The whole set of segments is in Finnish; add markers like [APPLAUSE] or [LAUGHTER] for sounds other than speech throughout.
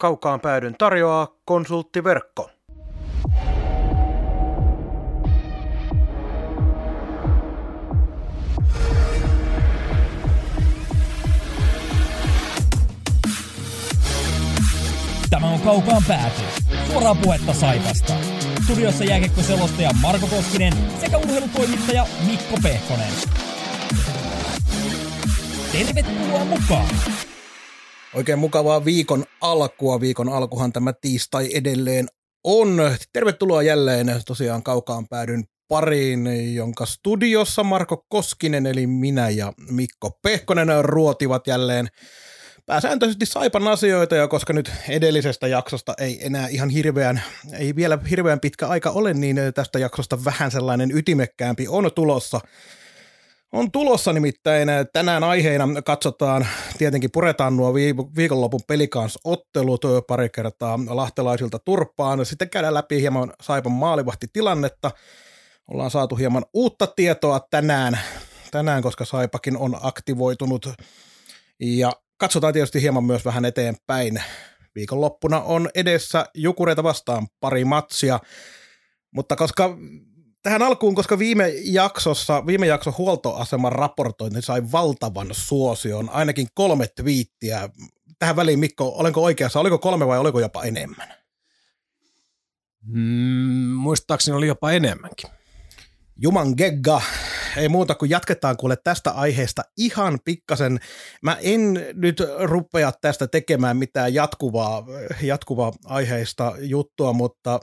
Kaukaan päädyn tarjoaa konsulttiverkko. Tämä on Kaukaan pääty. Suoraa puhetta Saipasta. Studiossa jääkiekko-selostaja Marko Koskinen sekä urheilutoimittaja Mikko Pehkonen. Tervetuloa mukaan! Oikein mukavaa viikon alkua. Viikon alkuhan tämä tiistai edelleen on. Tervetuloa jälleen tosiaan kaukaan päädyn pariin, jonka studiossa Marko Koskinen eli minä ja Mikko Pehkonen ruotivat jälleen pääsääntöisesti Saipan asioita, ja koska nyt edellisestä jaksosta ei enää ihan hirveän, ei vielä hirveän pitkä aika ole, niin tästä jaksosta vähän sellainen ytimekkäämpi on tulossa. On tulossa nimittäin tänään aiheena katsotaan, tietenkin puretaan nuo viikonlopun pelikansottelut pari kertaa lahtelaisilta turpaan. Sitten käydään läpi hieman Saipan maalivahtitilannetta. Ollaan saatu hieman uutta tietoa tänään, tänään koska Saipakin on aktivoitunut. Ja katsotaan tietysti hieman myös vähän eteenpäin. Viikonloppuna on edessä Jukureita vastaan pari matsia, mutta koska tähän alkuun, koska viime jaksossa, viime jakson huoltoaseman raportointi sai valtavan suosion, ainakin kolme twiittiä. Tähän väliin Mikko, olenko oikeassa, oliko kolme vai oliko jopa enemmän? Mm, muistaakseni oli jopa enemmänkin. Juman gegga, ei muuta kuin jatketaan kuule tästä aiheesta ihan pikkasen. Mä en nyt rupea tästä tekemään mitään jatkuvaa, jatkuvaa aiheista juttua, mutta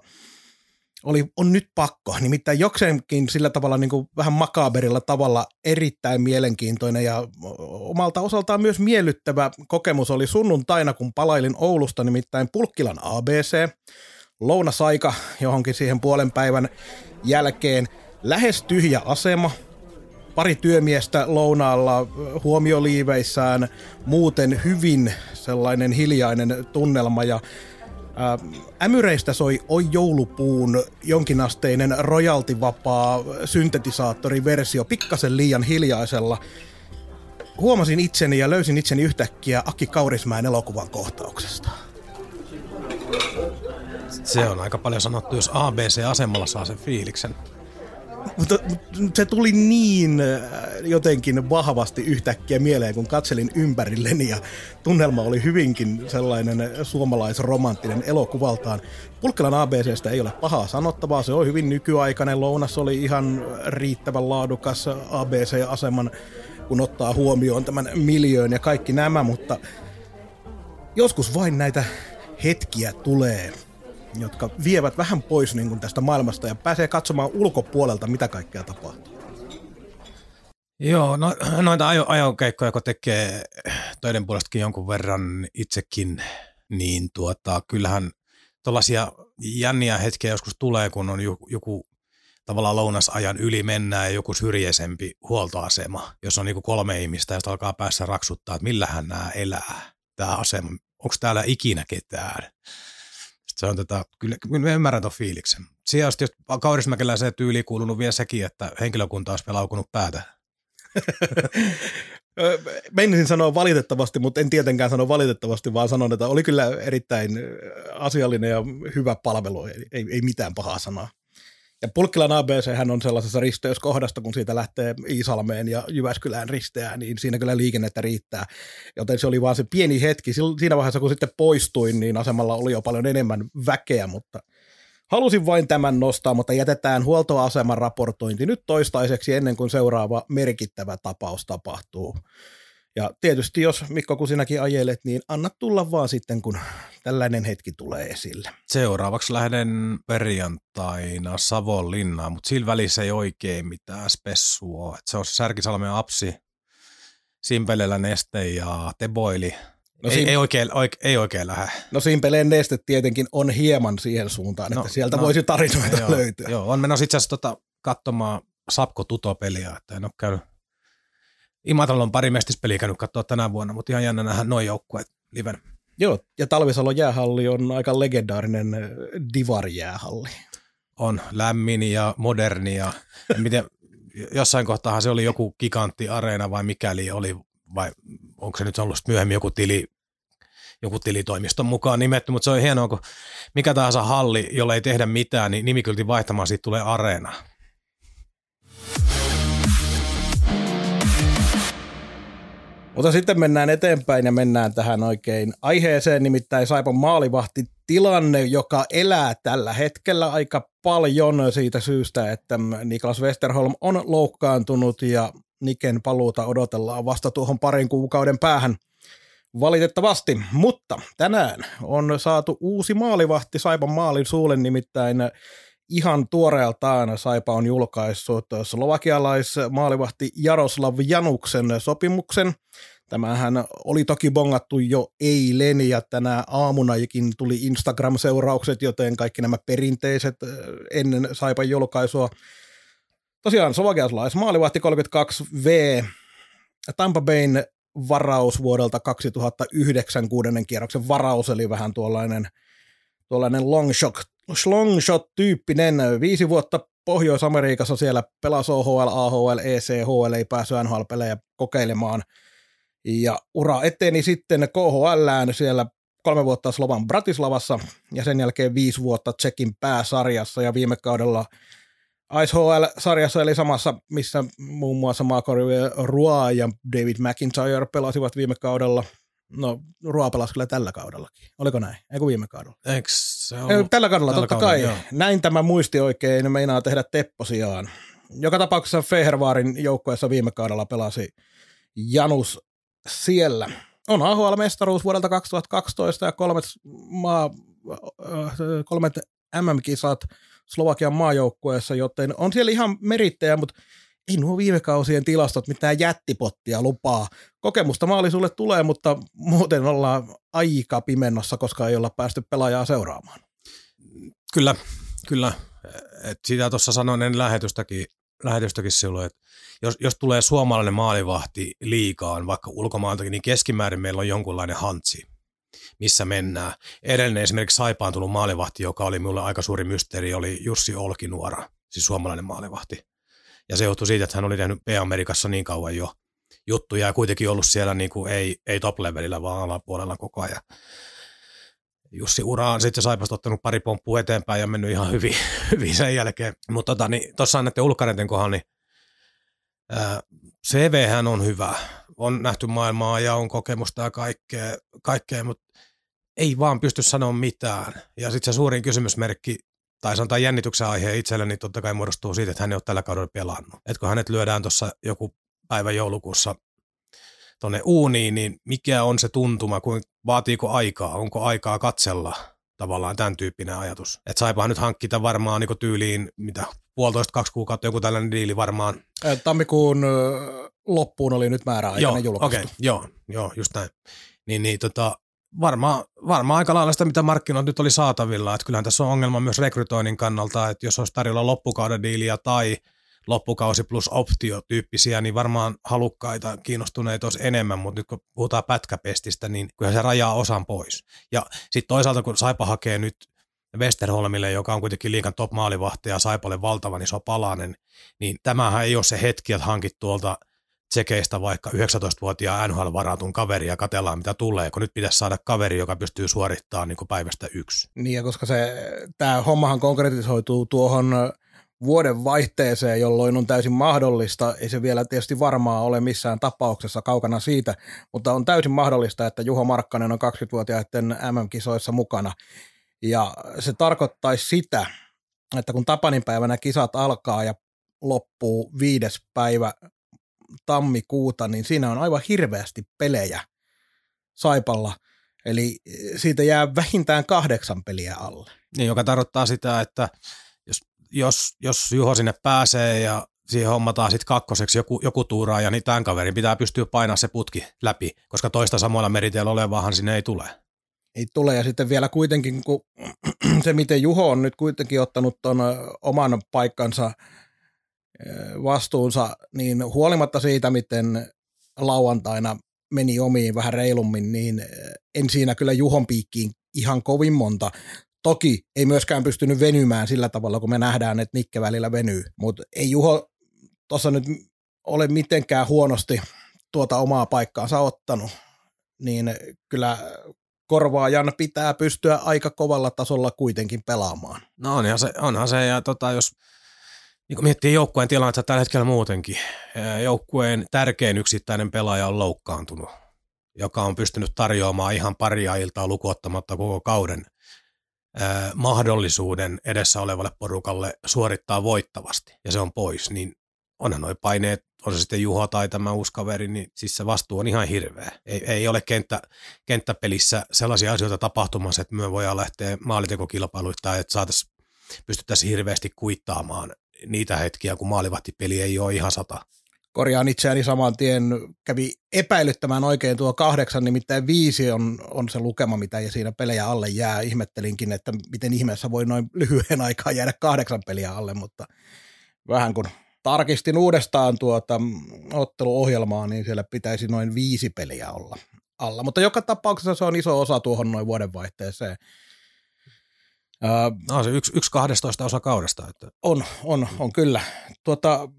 oli, on nyt pakko. Nimittäin jokseenkin sillä tavalla niin kuin vähän makaberilla tavalla erittäin mielenkiintoinen ja omalta osaltaan myös miellyttävä kokemus oli sunnuntaina, kun palailin Oulusta, nimittäin Pulkkilan ABC, lounasaika johonkin siihen puolen päivän jälkeen, lähes tyhjä asema, pari työmiestä lounaalla huomioliiveissään, muuten hyvin sellainen hiljainen tunnelma ja Ämyreistä soi Oi joulupuun jonkinasteinen rojaltivapaa syntetisaattoriversio pikkasen liian hiljaisella. Huomasin itseni ja löysin itseni yhtäkkiä Aki Kaurismäen elokuvan kohtauksesta. Se on aika paljon sanottu, jos ABC-asemalla saa sen fiiliksen mutta se tuli niin äh, jotenkin vahvasti yhtäkkiä mieleen, kun katselin ympärilleni ja tunnelma oli hyvinkin sellainen suomalaisromanttinen elokuvaltaan. Pulkkelan ABCstä ei ole pahaa sanottavaa, se on hyvin nykyaikainen. Lounas oli ihan riittävän laadukas ABC-aseman, kun ottaa huomioon tämän miljöön ja kaikki nämä, mutta joskus vain näitä hetkiä tulee – jotka vievät vähän pois niin kuin tästä maailmasta ja pääsee katsomaan ulkopuolelta, mitä kaikkea tapahtuu. Joo, no, noita ajo, ajokeikkoja, kun tekee töiden puolestakin jonkun verran itsekin, niin tuota, kyllähän tuollaisia jänniä hetkiä joskus tulee, kun on joku, joku tavallaan lounasajan yli mennään ja joku syrjäisempi huoltoasema, jos on niinku kolme ihmistä ja alkaa päässä raksuttaa, että millähän nämä elää, tämä asema, onko täällä ikinä ketään se on tota, kyllä, kyllä ymmärrän tuon fiiliksen. Siihen jos Kaurismäkeläiseen tyyli kuulunut vielä sekin, että henkilökunta olisi vielä laukunut päätä. [LAUGHS] Menisin sanoa valitettavasti, mutta en tietenkään sano valitettavasti, vaan sanon, että oli kyllä erittäin asiallinen ja hyvä palvelu, ei, ei mitään pahaa sanaa. Ja Pulkkilan ABC hän on sellaisessa risteyskohdasta, kun siitä lähtee Iisalmeen ja Jyväskylään risteää, niin siinä kyllä liikennettä riittää. Joten se oli vaan se pieni hetki. Siinä vaiheessa, kun sitten poistuin, niin asemalla oli jo paljon enemmän väkeä, mutta halusin vain tämän nostaa, mutta jätetään huoltoaseman raportointi nyt toistaiseksi ennen kuin seuraava merkittävä tapaus tapahtuu. Ja tietysti jos Mikko kun sinäkin ajelet, niin anna tulla vaan sitten, kun tällainen hetki tulee esille. Seuraavaksi lähden perjantaina Savonlinnaan, mutta sillä välissä ei oikein mitään spessua. Se on Särkisalmen apsi, Simpelellä neste ja Teboili. No ei, ei, oikein, oike, ei oikein lähde. No Simpeleen neste tietenkin on hieman siihen suuntaan, no, että sieltä no, voisi tarinoita joo, löytyä. Joo, on menossa itse asiassa tota, katsomaan Sapko Tuto-peliä, että en ole käynyt Imatralla on pari mestispeliä käynyt katsoa tänä vuonna, mutta ihan jännä nähdä noin joukkueet liven. Joo, ja Talvisalon jäähalli on aika legendaarinen äh, divar-jäähalli. On lämmin ja moderni ja miten, jossain kohtaa se oli joku gigantti areena vai mikäli oli, vai onko se nyt ollut myöhemmin joku tili, joku tilitoimiston mukaan nimetty, mutta se on hienoa, kun mikä tahansa halli, jolla ei tehdä mitään, niin nimikyltin vaihtamaan siitä tulee areena. Mutta sitten mennään eteenpäin ja mennään tähän oikein aiheeseen, nimittäin Saipon maalivahti tilanne, joka elää tällä hetkellä aika paljon siitä syystä, että Niklas Westerholm on loukkaantunut ja Niken paluuta odotellaan vasta tuohon parin kuukauden päähän valitettavasti. Mutta tänään on saatu uusi maalivahti Saipan maalin suulle, nimittäin ihan tuoreeltaan Saipa on julkaissut slovakialaismaalivahti Jaroslav Januksen sopimuksen. Tämähän oli toki bongattu jo eilen ja tänä aamunakin tuli Instagram-seuraukset, joten kaikki nämä perinteiset ennen Saipan julkaisua. Tosiaan slovakialais maalivahti 32V, Tampa Bayn varaus vuodelta 2009 kuudennen kierroksen varaus, eli vähän tuollainen, tuollainen long shot, long shot tyyppinen. Viisi vuotta Pohjois-Amerikassa siellä pelasi OHL, AHL, ECHL, ei päässyt NHL-pelejä kokeilemaan. Ja ura eteni sitten KHLään siellä kolme vuotta Slovan Bratislavassa ja sen jälkeen viisi vuotta Tsekin pääsarjassa ja viime kaudella IceHL-sarjassa eli samassa, missä muun muassa Marco Rua ja David McIntyre pelasivat viime kaudella. No, Rua pelasi kyllä tällä kaudellakin. Oliko näin? Eikö viime kaudella? Eikö se ollut? Tällä kaudella, tällä totta kaudella, kai. joo. Näin tämä muisti oikein meinaa tehdä Tepposiaan. Joka tapauksessa Fehervaarin joukkueessa viime kaudella pelasi Janus siellä. On AHL-mestaruus vuodelta 2012 ja kolmet, maa, äh, kolmet MM-kisat Slovakian maajoukkueessa, joten on siellä ihan merittejä, mutta ei nuo viime kausien tilastot mitään jättipottia lupaa. Kokemusta maalisulle tulee, mutta muuten ollaan aika pimennossa, koska ei olla päästy pelaajaa seuraamaan. Kyllä, kyllä. Et sitä tuossa sanoin ennen lähetystäkin, lähetystäkin silloin, että jos, jos tulee suomalainen maalivahti liikaan, vaikka ulkomailtakin, niin keskimäärin meillä on jonkunlainen hantsi, missä mennään. Edellinen esimerkiksi Saipaan tullut maalivahti, joka oli minulle aika suuri mysteeri, oli Jussi Olkinuora, siis suomalainen maalivahti. Ja se johtui siitä, että hän oli tehnyt P-Amerikassa niin kauan jo juttuja ja kuitenkin ollut siellä niin kuin ei, ei top-levelillä, vaan alapuolella koko ajan. Jussi Ura on sitten Saipasta ottanut pari pomppua eteenpäin ja mennyt ihan hyvin, [LAUGHS] hyvin sen jälkeen. Mutta tota, niin, tuossa näiden ulkkarenten kohdalla, niin ää, CV hän on hyvä. On nähty maailmaa ja on kokemusta ja kaikkea, kaikkea mutta ei vaan pysty sanoa mitään. Ja sitten se suurin kysymysmerkki, tai sanotaan jännityksen aihe itselleni, niin totta kai muodostuu siitä, että hän ei ole tällä kaudella pelannut. Et kun hänet lyödään tuossa joku päivä joulukuussa tuonne uuniin, niin mikä on se tuntuma, kuin vaatiiko aikaa, onko aikaa katsella tavallaan tämän tyyppinen ajatus. Että saipahan nyt hankkita varmaan niin tyyliin, mitä puolitoista, kaksi kuukautta, joku tällainen diili varmaan. Tammikuun loppuun oli nyt määräaikainen joo, julkaistu. okei, joo, joo, just näin. Niin, niin tota, varmaan, varmaan aika lailla sitä, mitä markkinoilla nyt oli saatavilla. Että kyllähän tässä on ongelma myös rekrytoinnin kannalta, että jos olisi tarjolla loppukauden diiliä tai loppukausi plus optiotyyppisiä, niin varmaan halukkaita, kiinnostuneita olisi enemmän, mutta nyt kun puhutaan pätkäpestistä, niin kyllähän se rajaa osan pois. Ja sitten toisaalta, kun Saipa hakee nyt Westerholmille, joka on kuitenkin liikan top maalivahti ja Saipalle valtavan iso palanen, niin tämähän ei ole se hetki, että hankit tuolta tsekeistä vaikka 19-vuotiaan NHL-varatun kaveri ja katellaan mitä tulee, kun nyt pitäisi saada kaveri, joka pystyy suorittamaan niin päivästä yksi. Niin, ja koska se, tämä hommahan konkretisoituu tuohon vuoden vaihteeseen, jolloin on täysin mahdollista, ei se vielä tietysti varmaa ole missään tapauksessa kaukana siitä, mutta on täysin mahdollista, että Juho Markkanen on 20-vuotiaiden MM-kisoissa mukana. Ja se tarkoittaisi sitä, että kun Tapanin päivänä kisat alkaa ja loppuu viides päivä tammikuuta, niin siinä on aivan hirveästi pelejä Saipalla. Eli siitä jää vähintään kahdeksan peliä alle. Niin, joka tarkoittaa sitä, että jos, jos, jos Juho sinne pääsee ja siihen hommataan sitten kakkoseksi joku, joku tuuraaja, niin tämän kaverin pitää pystyä painamaan se putki läpi, koska toista samoilla meriteillä olevahan sinne ei tule. Ei tule, ja sitten vielä kuitenkin, kun [CLEARS THROAT] se miten Juho on nyt kuitenkin ottanut tuon oman paikkansa vastuunsa, niin huolimatta siitä, miten lauantaina meni omiin vähän reilummin, niin en siinä kyllä Juhon piikkiin ihan kovin monta. Toki ei myöskään pystynyt venymään sillä tavalla, kun me nähdään, että Nikke välillä venyy, mutta ei Juho tuossa nyt ole mitenkään huonosti tuota omaa paikkaansa ottanut, niin kyllä korvaajan pitää pystyä aika kovalla tasolla kuitenkin pelaamaan. No onhan se, onhan se ja tota, jos niin miettii joukkueen tilannetta tällä hetkellä muutenkin, joukkueen tärkein yksittäinen pelaaja on loukkaantunut, joka on pystynyt tarjoamaan ihan paria iltaa lukuottamatta koko kauden mahdollisuuden edessä olevalle porukalle suorittaa voittavasti, ja se on pois, niin onhan noin paineet, on se sitten Juho tai tämä uusi kaveri, niin siis se vastuu on ihan hirveä. Ei, ei ole kenttä, kenttäpelissä sellaisia asioita tapahtumassa, että me voidaan lähteä maalitekokilpailuita, että saataisiin pystyttäisiin hirveästi kuittaamaan niitä hetkiä, kun maalivahtipeli ei ole ihan sata. Korjaan itseäni saman tien, kävi epäilyttämään oikein tuo kahdeksan, nimittäin viisi on, on se lukema, mitä siinä pelejä alle jää. Ihmettelinkin, että miten ihmeessä voi noin lyhyen aikaa jäädä kahdeksan peliä alle, mutta vähän kun tarkistin uudestaan tuota otteluohjelmaa, niin siellä pitäisi noin viisi peliä olla alla. Mutta joka tapauksessa se on iso osa tuohon noin vuodenvaihteeseen. No, se yksi, yksi 12 osa kaudesta. Että. On, on, on kyllä. Tuota,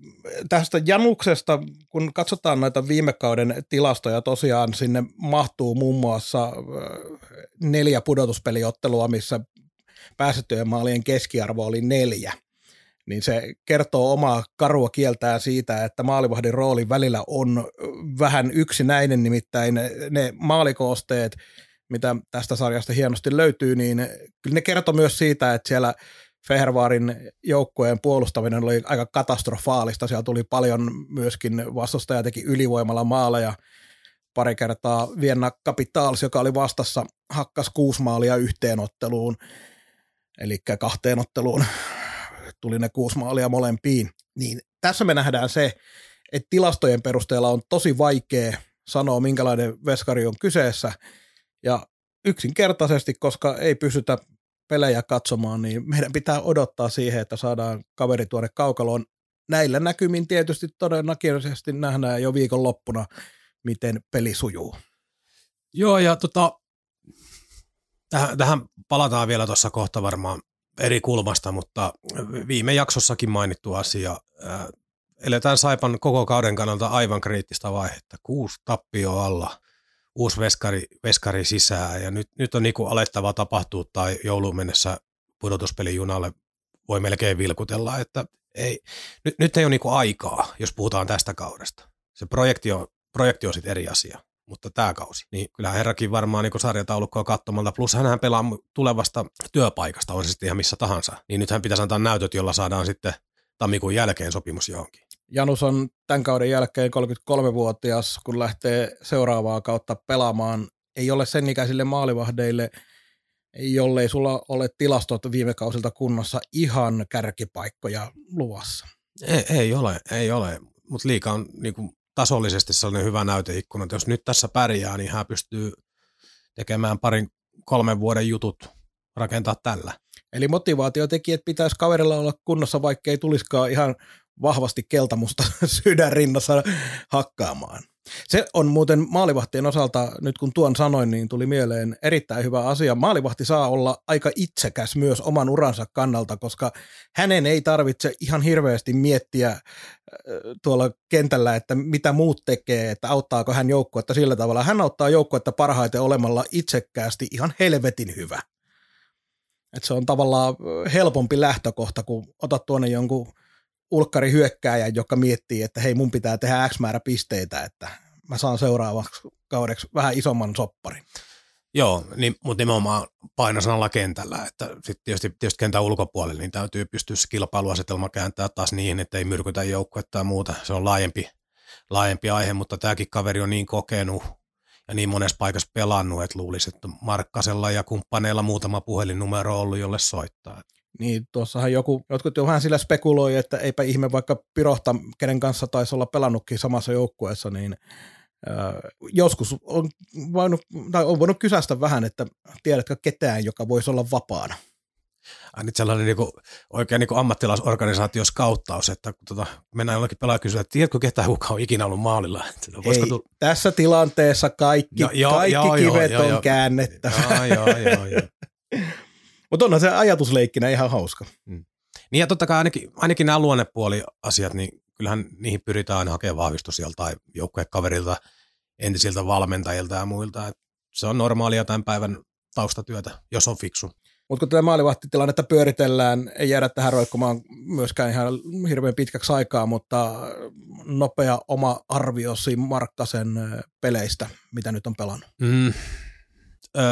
tästä Januksesta, kun katsotaan näitä viime kauden tilastoja, tosiaan sinne mahtuu muun muassa neljä pudotuspeliottelua, missä päästettyjen maalien keskiarvo oli neljä – niin se kertoo omaa karua kieltään siitä, että maalivahdin rooli välillä on vähän yksinäinen, nimittäin ne maalikoosteet, mitä tästä sarjasta hienosti löytyy, niin kyllä ne kertoo myös siitä, että siellä Fehervaarin joukkueen puolustaminen oli aika katastrofaalista. Siellä tuli paljon myöskin vastustaja teki ylivoimalla maaleja. Pari kertaa Vienna Capitals, joka oli vastassa, hakkas kuusi maalia yhteenotteluun, eli kahteen otteluun tuli ne kuusi maalia molempiin. Niin tässä me nähdään se, että tilastojen perusteella on tosi vaikea sanoa, minkälainen veskari on kyseessä. Ja yksinkertaisesti, koska ei pystytä pelejä katsomaan, niin meidän pitää odottaa siihen, että saadaan kaveri tuonne kaukaloon. Näillä näkymin tietysti todennäköisesti nähdään jo viikon loppuna, miten peli sujuu. Joo, ja tota, tähän, tähän palataan vielä tuossa kohta varmaan eri kulmasta, mutta viime jaksossakin mainittu asia. Eletään Saipan koko kauden kannalta aivan kriittistä vaihetta. Kuusi tappio alla, uusi veskari, veskari sisään ja nyt, nyt on niin kuin alettava tapahtua tai jouluun mennessä pudotuspelijunalle voi melkein vilkutella, että ei, nyt, nyt ei ole niin kuin aikaa, jos puhutaan tästä kaudesta. Se projekti on, projekti on sitten eri asia mutta tämä kausi. Niin kyllä herrakin varmaan niin sarjataulukkoa katsomalta, plus hän pelaa tulevasta työpaikasta, on se sitten ihan missä tahansa. Niin nythän pitäisi antaa näytöt, jolla saadaan sitten tammikuun jälkeen sopimus johonkin. Janus on tämän kauden jälkeen 33-vuotias, kun lähtee seuraavaa kautta pelaamaan. Ei ole sen ikäisille maalivahdeille, jollei sulla ole tilastot viime kausilta kunnossa ihan kärkipaikkoja luvassa. Ei, ei ole, ei ole, mutta liika on niin kuin tasollisesti sellainen hyvä näyteikkuna, että jos nyt tässä pärjää, niin hän pystyy tekemään parin kolmen vuoden jutut rakentaa tällä. Eli motivaatiotekijät pitäisi kaverilla olla kunnossa, vaikka ei tulisikaan ihan vahvasti keltamusta [LAUGHS] sydän rinnassa hakkaamaan. Se on muuten maalivahtien osalta, nyt kun tuon sanoin, niin tuli mieleen erittäin hyvä asia. Maalivahti saa olla aika itsekäs myös oman uransa kannalta, koska hänen ei tarvitse ihan hirveästi miettiä äh, tuolla kentällä, että mitä muut tekee, että auttaako hän joukkuetta sillä tavalla. Hän auttaa joukkuetta parhaiten olemalla itsekkäästi ihan helvetin hyvä. Et se on tavallaan helpompi lähtökohta, kun otat tuonne jonkun – ulkkari hyökkääjä, joka miettii, että hei mun pitää tehdä X määrä pisteitä, että mä saan seuraavaksi kaudeksi vähän isomman sopparin. Joo, niin, mutta nimenomaan painosanalla kentällä, että sitten tietysti, tietysti kentän ulkopuolelle, niin täytyy pystyä se kilpailuasetelma kääntää taas niin, että ei myrkytä joukkuetta ja muuta. Se on laajempi, laajempi aihe, mutta tämäkin kaveri on niin kokenut ja niin monessa paikassa pelannut, että luulisi, että Markkasella ja kumppaneilla muutama puhelinnumero on ollut, jolle soittaa. Niin tuossahan joku, jotkut jo vähän sillä spekuloi, että eipä ihme vaikka Pirohta, kenen kanssa taisi olla pelannutkin samassa joukkueessa, niin äh, joskus on voinut, tai on voinut kysästä vähän, että tiedätkö ketään, joka voisi olla vapaana. Ai nyt sellainen niin kuin, oikein niin ammattilaisorganisaatio skauttaus, että tuota, mennään jollakin pelaa kysyä, että tiedätkö ketään, kuka on ikinä ollut maalilla? [LAUGHS] Ei, tulla... tässä tilanteessa kaikki, jo, jo, kaikki jo, kivet jo, on jo, käännettävä. Joo, joo, joo, joo. Mutta onhan se ajatusleikkinä ihan hauska. Mm. Niin ja totta kai ainakin, ainakin nämä luonnepuoliasiat, niin kyllähän niihin pyritään aina hakemaan vahvistus tai joukkuekaverilta, entisiltä valmentajilta ja muilta. Et se on normaalia tämän päivän taustatyötä, jos on fiksu. Mutta kun tätä maalivahtitilannetta pyöritellään, ei jäädä tähän roikkumaan myöskään ihan hirveän pitkäksi aikaa, mutta nopea oma arviosi Markkasen peleistä, mitä nyt on pelannut. Mm. Öö,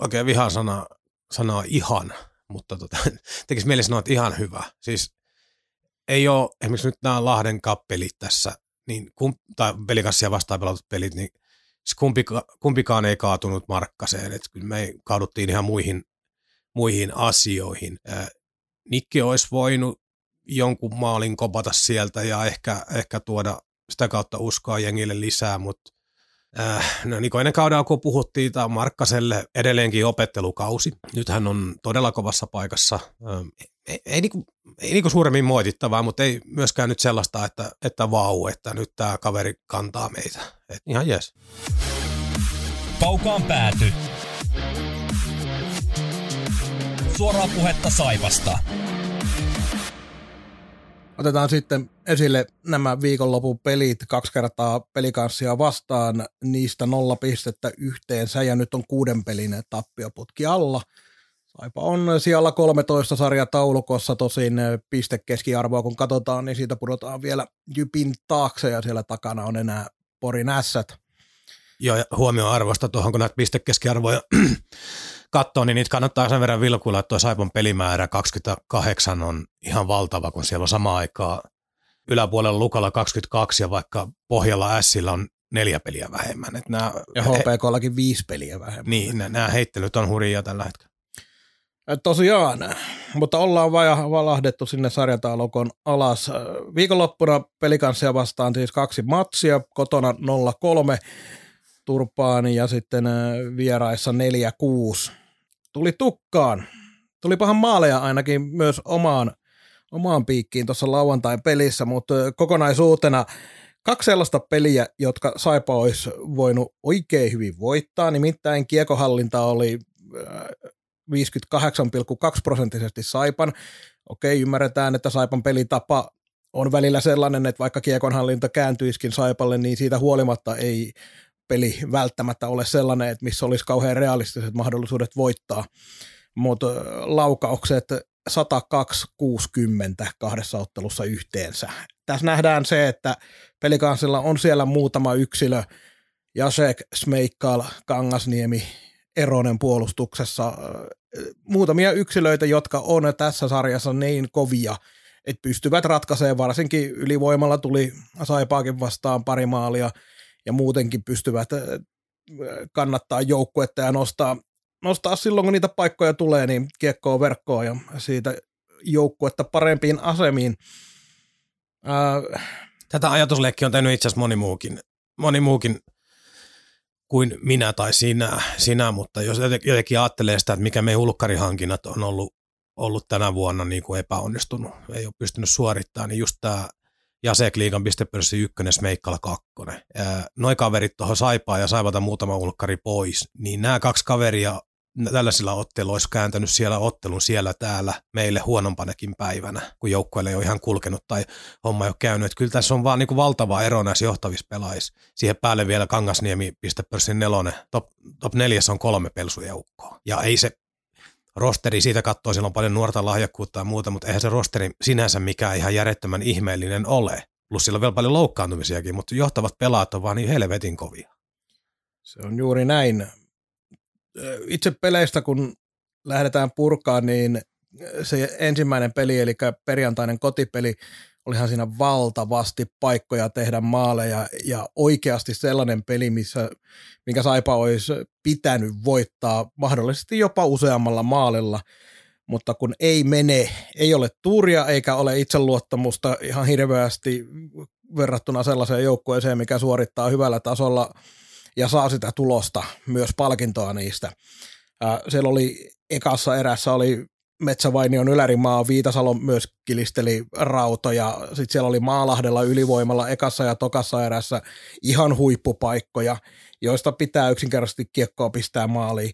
oikein vihan sana, sanaa ihan, mutta tota, [LAUGHS] tekisi mieli sanoa, että ihan hyvä. Siis ei ole esimerkiksi nyt nämä Lahden kappelit tässä, niin kum, tai pelikassia vastaan pelatut pelit, niin siis kumpika, kumpikaan ei kaatunut Markkaseen, että kyllä me kaaduttiin ihan muihin muihin asioihin. Nikki olisi voinut jonkun maalin kopata sieltä ja ehkä, ehkä tuoda sitä kautta uskoa jengille lisää, mutta no niin kuin ennen kaudella, kun puhuttiin, tämä Markkaselle edelleenkin opettelukausi. Nyt hän on todella kovassa paikassa. Ähm, ei, ei, niinku, ei niinku suuremmin moitittavaa, mutta ei myöskään nyt sellaista, että, että vau, että nyt tämä kaveri kantaa meitä. Et ihan jes. Kaukaan pääty suoraa puhetta Saipasta. Otetaan sitten esille nämä viikonlopun pelit, kaksi kertaa pelikanssia vastaan, niistä nolla pistettä yhteensä ja nyt on kuuden pelin tappioputki alla. Saipa on siellä 13 sarja taulukossa, tosin pistekeskiarvoa kun katsotaan, niin siitä pudotaan vielä Jypin taakse ja siellä takana on enää Porin ässät. Joo, ja huomioon arvosta tuohon, kun näitä pistekeskiarvoja katsoo, niin niitä kannattaa sen verran vilkuilla, että tuo Saipon pelimäärä 28 on ihan valtava, kun siellä on sama aikaa yläpuolella Lukalla 22 ja vaikka pohjalla Sillä on neljä peliä vähemmän. Et nää, ja HPKllakin viisi peliä vähemmän. Niin, nämä heittelyt on hurjia tällä hetkellä. Tosiaan, mutta ollaan valahdettu sinne sarjataulukon alas. Viikonloppuna pelikanssia vastaan siis kaksi matsia, kotona 0-3 Turpaan ja sitten vieraissa 4-6 tuli tukkaan. Tuli pahan maaleja ainakin myös omaan, omaan piikkiin tuossa lauantain pelissä, mutta kokonaisuutena kaksi sellaista peliä, jotka Saipa olisi voinut oikein hyvin voittaa, nimittäin kiekohallinta oli 58,2 prosenttisesti Saipan. Okei, ymmärretään, että Saipan pelitapa on välillä sellainen, että vaikka kiekonhallinta kääntyisikin Saipalle, niin siitä huolimatta ei peli välttämättä ole sellainen, että missä olisi kauhean realistiset mahdollisuudet voittaa, mutta laukaukset 102-60 kahdessa ottelussa yhteensä. Tässä nähdään se, että pelikansilla on siellä muutama yksilö, Jasek, Smeikkal, Kangasniemi, Eronen puolustuksessa, muutamia yksilöitä, jotka on tässä sarjassa niin kovia, että pystyvät ratkaisemaan, varsinkin ylivoimalla tuli Saipaakin vastaan pari maalia, ja muutenkin pystyvät kannattaa joukkuetta ja nostaa, nostaa silloin, kun niitä paikkoja tulee, niin kiekkoa verkkoa ja siitä joukkuetta parempiin asemiin. Tätä ajatusleikkiä on tehnyt itse asiassa moni muukin, moni muukin kuin minä tai sinä, sinä, mutta jos jotenkin ajattelee sitä, että mikä meidän ulkkarihankinnat on ollut, ollut tänä vuonna niin kuin epäonnistunut, ei ole pystynyt suorittamaan, niin just tämä Jasek Liigan pistepörssi ykkönen, Smeikkala kakkonen. Noin kaverit tuohon saipaa ja saivata muutama ulkkari pois, niin nämä kaksi kaveria tällaisilla otteluilla olisi kääntänyt siellä ottelun siellä täällä meille huonompanakin päivänä, kun joukkueelle ei ole ihan kulkenut tai homma ei ole käynyt. Että kyllä tässä on vaan niin kuin valtava ero näissä johtavissa pelaajissa. Siihen päälle vielä Kangasniemi pistepörssin nelonen. Top, top neljässä on kolme pelsujoukkoa. Ja ei se rosteri, siitä katsoo, siellä on paljon nuorta lahjakkuutta ja muuta, mutta eihän se rosteri sinänsä mikään ihan järjettömän ihmeellinen ole. Plus sillä on vielä paljon loukkaantumisiakin, mutta johtavat pelaat on vaan niin helvetin kovia. Se on juuri näin. Itse peleistä, kun lähdetään purkaan, niin se ensimmäinen peli, eli perjantainen kotipeli, olihan siinä valtavasti paikkoja tehdä maaleja ja oikeasti sellainen peli, missä, minkä Saipa olisi pitänyt voittaa mahdollisesti jopa useammalla maalilla, mutta kun ei mene, ei ole tuuria eikä ole itseluottamusta ihan hirveästi verrattuna sellaiseen joukkueeseen, mikä suorittaa hyvällä tasolla ja saa sitä tulosta, myös palkintoa niistä. Siellä oli ekassa erässä oli Metsävainion Ylärimaa, Viitasalo myös kilisteli rautoja, sitten siellä oli Maalahdella ylivoimalla ekassa ja tokassa erässä ihan huippupaikkoja, joista pitää yksinkertaisesti kiekkoa pistää maaliin.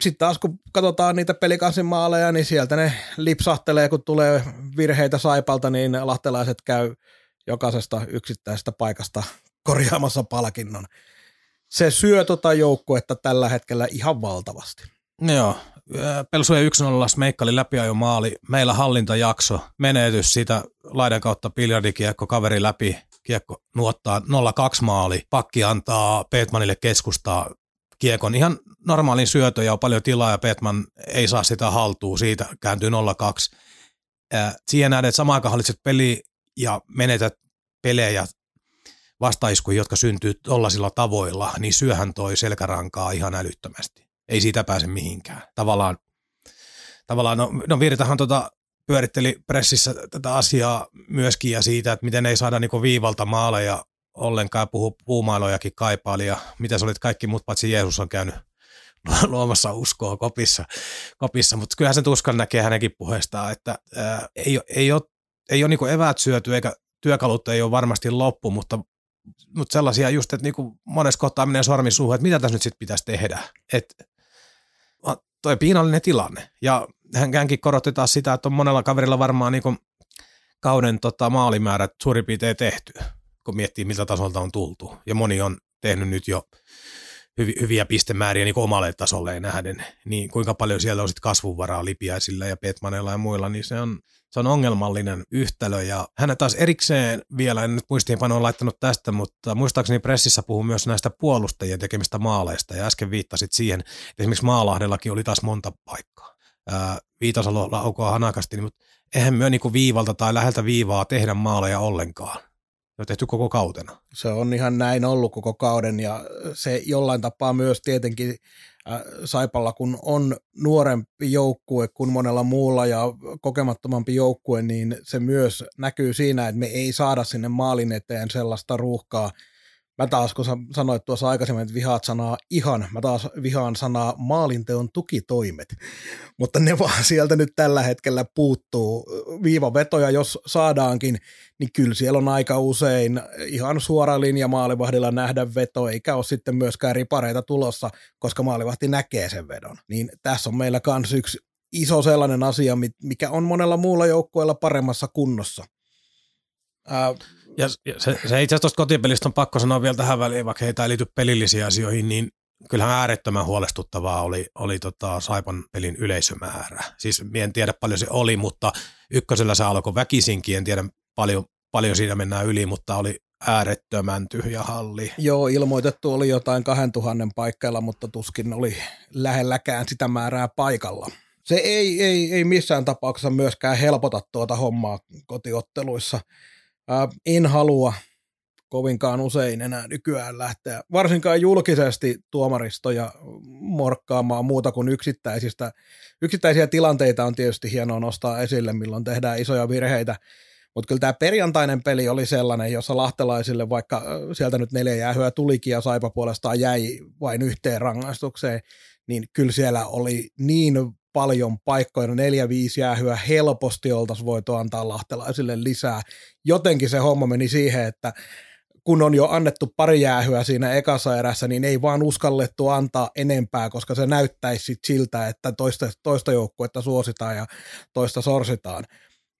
Sitten taas kun katsotaan niitä pelikansin maaleja, niin sieltä ne lipsahtelee, kun tulee virheitä Saipalta, niin lahtelaiset käy jokaisesta yksittäisestä paikasta korjaamassa palkinnon. se syö tota joukkuetta tällä hetkellä ihan valtavasti. Joo, Pelsuja 1-0 smeikkali läpiajo maali. Meillä hallintajakso, menetys sitä laidan kautta biljardikiekko, kaveri läpi, kiekko nuottaa 0-2 maali. Pakki antaa Petmanille keskustaa kiekon ihan normaalin syötön ja on paljon tilaa ja Petman ei saa sitä haltuun, siitä kääntyy 0-2. siihen nähdään, että samaan aikaan hallitset peli ja menetät pelejä vastaiskuja, jotka syntyy tollaisilla tavoilla, niin syöhän toi selkärankaa ihan älyttömästi. Ei siitä pääse mihinkään. Tavallaan, tavallaan no, no Virtahan tota pyöritteli pressissä tätä asiaa myöskin ja siitä, että miten ei saada niinku viivalta maaleja ollenkaan, puhu puumailojakin kaipaili ja mitä se olit kaikki muut paitsi Jeesus on käynyt [LAUGHS] luomassa uskoa kopissa, kopissa. mutta kyllähän sen tuskan näkee hänenkin puheestaan, että ää, ei, ei ole, ei ole niinku eväät syöty eikä työkalut ei ole varmasti loppu, mutta, mutta sellaisia just, että niinku monessa kohtaa menee sormi suuhun, että mitä tässä nyt sitten pitäisi tehdä. Että toi piinallinen tilanne. Ja hänkin korotti taas sitä, että on monella kaverilla varmaan niin kauden tota, maalimäärät suurin piirtein tehty, kun miettii miltä tasolta on tultu. Ja moni on tehnyt nyt jo hyviä pistemääriä niin omalle tasolle nähden, niin kuinka paljon siellä on sitten kasvunvaraa Lipiäisillä ja Petmanella ja muilla, niin se on, se on ongelmallinen yhtälö. Ja hän taas erikseen vielä, en nyt muistiinpanoon laittanut tästä, mutta muistaakseni pressissä puhuu myös näistä puolustajien tekemistä maaleista. Ja äsken viittasit siihen, että esimerkiksi Maalahdellakin oli taas monta paikkaa. Viitasalo laukoa hanakasti, niin, mutta eihän myö niin viivalta tai läheltä viivaa tehdä maaleja ollenkaan on tehty koko kautena. Se on ihan näin ollut koko kauden ja se jollain tapaa myös tietenkin äh, Saipalla, kun on nuorempi joukkue kuin monella muulla ja kokemattomampi joukkue, niin se myös näkyy siinä, että me ei saada sinne maalin eteen sellaista ruuhkaa, Mä taas, kun sanoit tuossa aikaisemmin, että vihaat sanaa ihan, mä taas vihaan sanaa maalinteon tukitoimet. Mutta ne vaan sieltä nyt tällä hetkellä puuttuu. Viivavetoja, jos saadaankin, niin kyllä siellä on aika usein ihan suora linja maalivahdilla nähdä veto, eikä ole sitten myöskään ripareita tulossa, koska maalivahti näkee sen vedon. Niin tässä on meillä kans yksi iso sellainen asia, mikä on monella muulla joukkueella paremmassa kunnossa. Ää, ja se, se itse asiassa tuosta kotipelistä on pakko sanoa vielä tähän väliin, vaikka ei liity pelillisiin asioihin, niin kyllähän äärettömän huolestuttavaa oli, oli tota Saipan pelin yleisömäärä. Siis en tiedä paljon se oli, mutta ykkösellä se alkoi väkisinkin, en tiedä paljon, paljon siinä mennään yli, mutta oli äärettömän tyhjä halli. Joo, ilmoitettu oli jotain 2000 paikkeilla, mutta tuskin oli lähelläkään sitä määrää paikalla. Se ei, ei, ei missään tapauksessa myöskään helpota tuota hommaa kotiotteluissa. Ää, en halua kovinkaan usein enää nykyään lähteä, varsinkaan julkisesti tuomaristoja morkkaamaan muuta kuin yksittäisistä. Yksittäisiä tilanteita on tietysti hienoa nostaa esille, milloin tehdään isoja virheitä, mutta kyllä tämä perjantainen peli oli sellainen, jossa lahtelaisille, vaikka sieltä nyt neljä jäähyä tulikin ja Saipa puolestaan jäi vain yhteen rangaistukseen, niin kyllä siellä oli niin paljon paikkoja, no neljä, viisi jäähyä helposti oltaisiin voitu antaa lahtelaisille lisää. Jotenkin se homma meni siihen, että kun on jo annettu pari jäähyä siinä ekassa erässä, niin ei vaan uskallettu antaa enempää, koska se näyttäisi sit siltä, että toista, toista joukkuetta suositaan ja toista sorsitaan.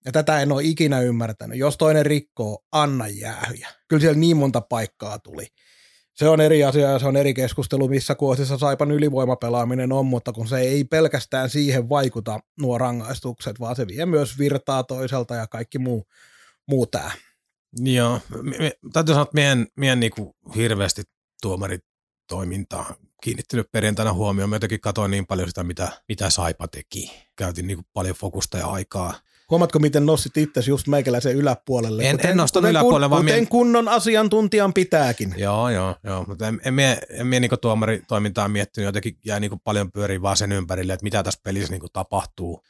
Ja tätä en ole ikinä ymmärtänyt. Jos toinen rikkoo, anna jäähyjä. Kyllä siellä niin monta paikkaa tuli se on eri asia ja se on eri keskustelu, missä kuosissa Saipan ylivoimapelaaminen on, mutta kun se ei pelkästään siihen vaikuta nuo rangaistukset, vaan se vie myös virtaa toiselta ja kaikki muu, muu tämä. Joo, täytyy sanoa, että meidän, meidän niin kuin hirveästi tuomaritoimintaa kiinnittynyt perjantaina huomioon. Mä jotenkin katsoin niin paljon sitä, mitä, mitä Saipa teki. Käytin niin paljon fokusta ja aikaa Huomatko, miten nostit itse just meikäläisen yläpuolelle? En, kuten, en nostanut yläpuolelle, kun, vaan Kuten mien... kunnon asiantuntijan pitääkin. Joo, joo, joo. Mutta en, en, en, en mie niinku tuomaritoimintaa miettinyt, jotenkin jäi niinku paljon pyöriä vaan sen ympärille, että mitä tässä pelissä niinku tapahtuu.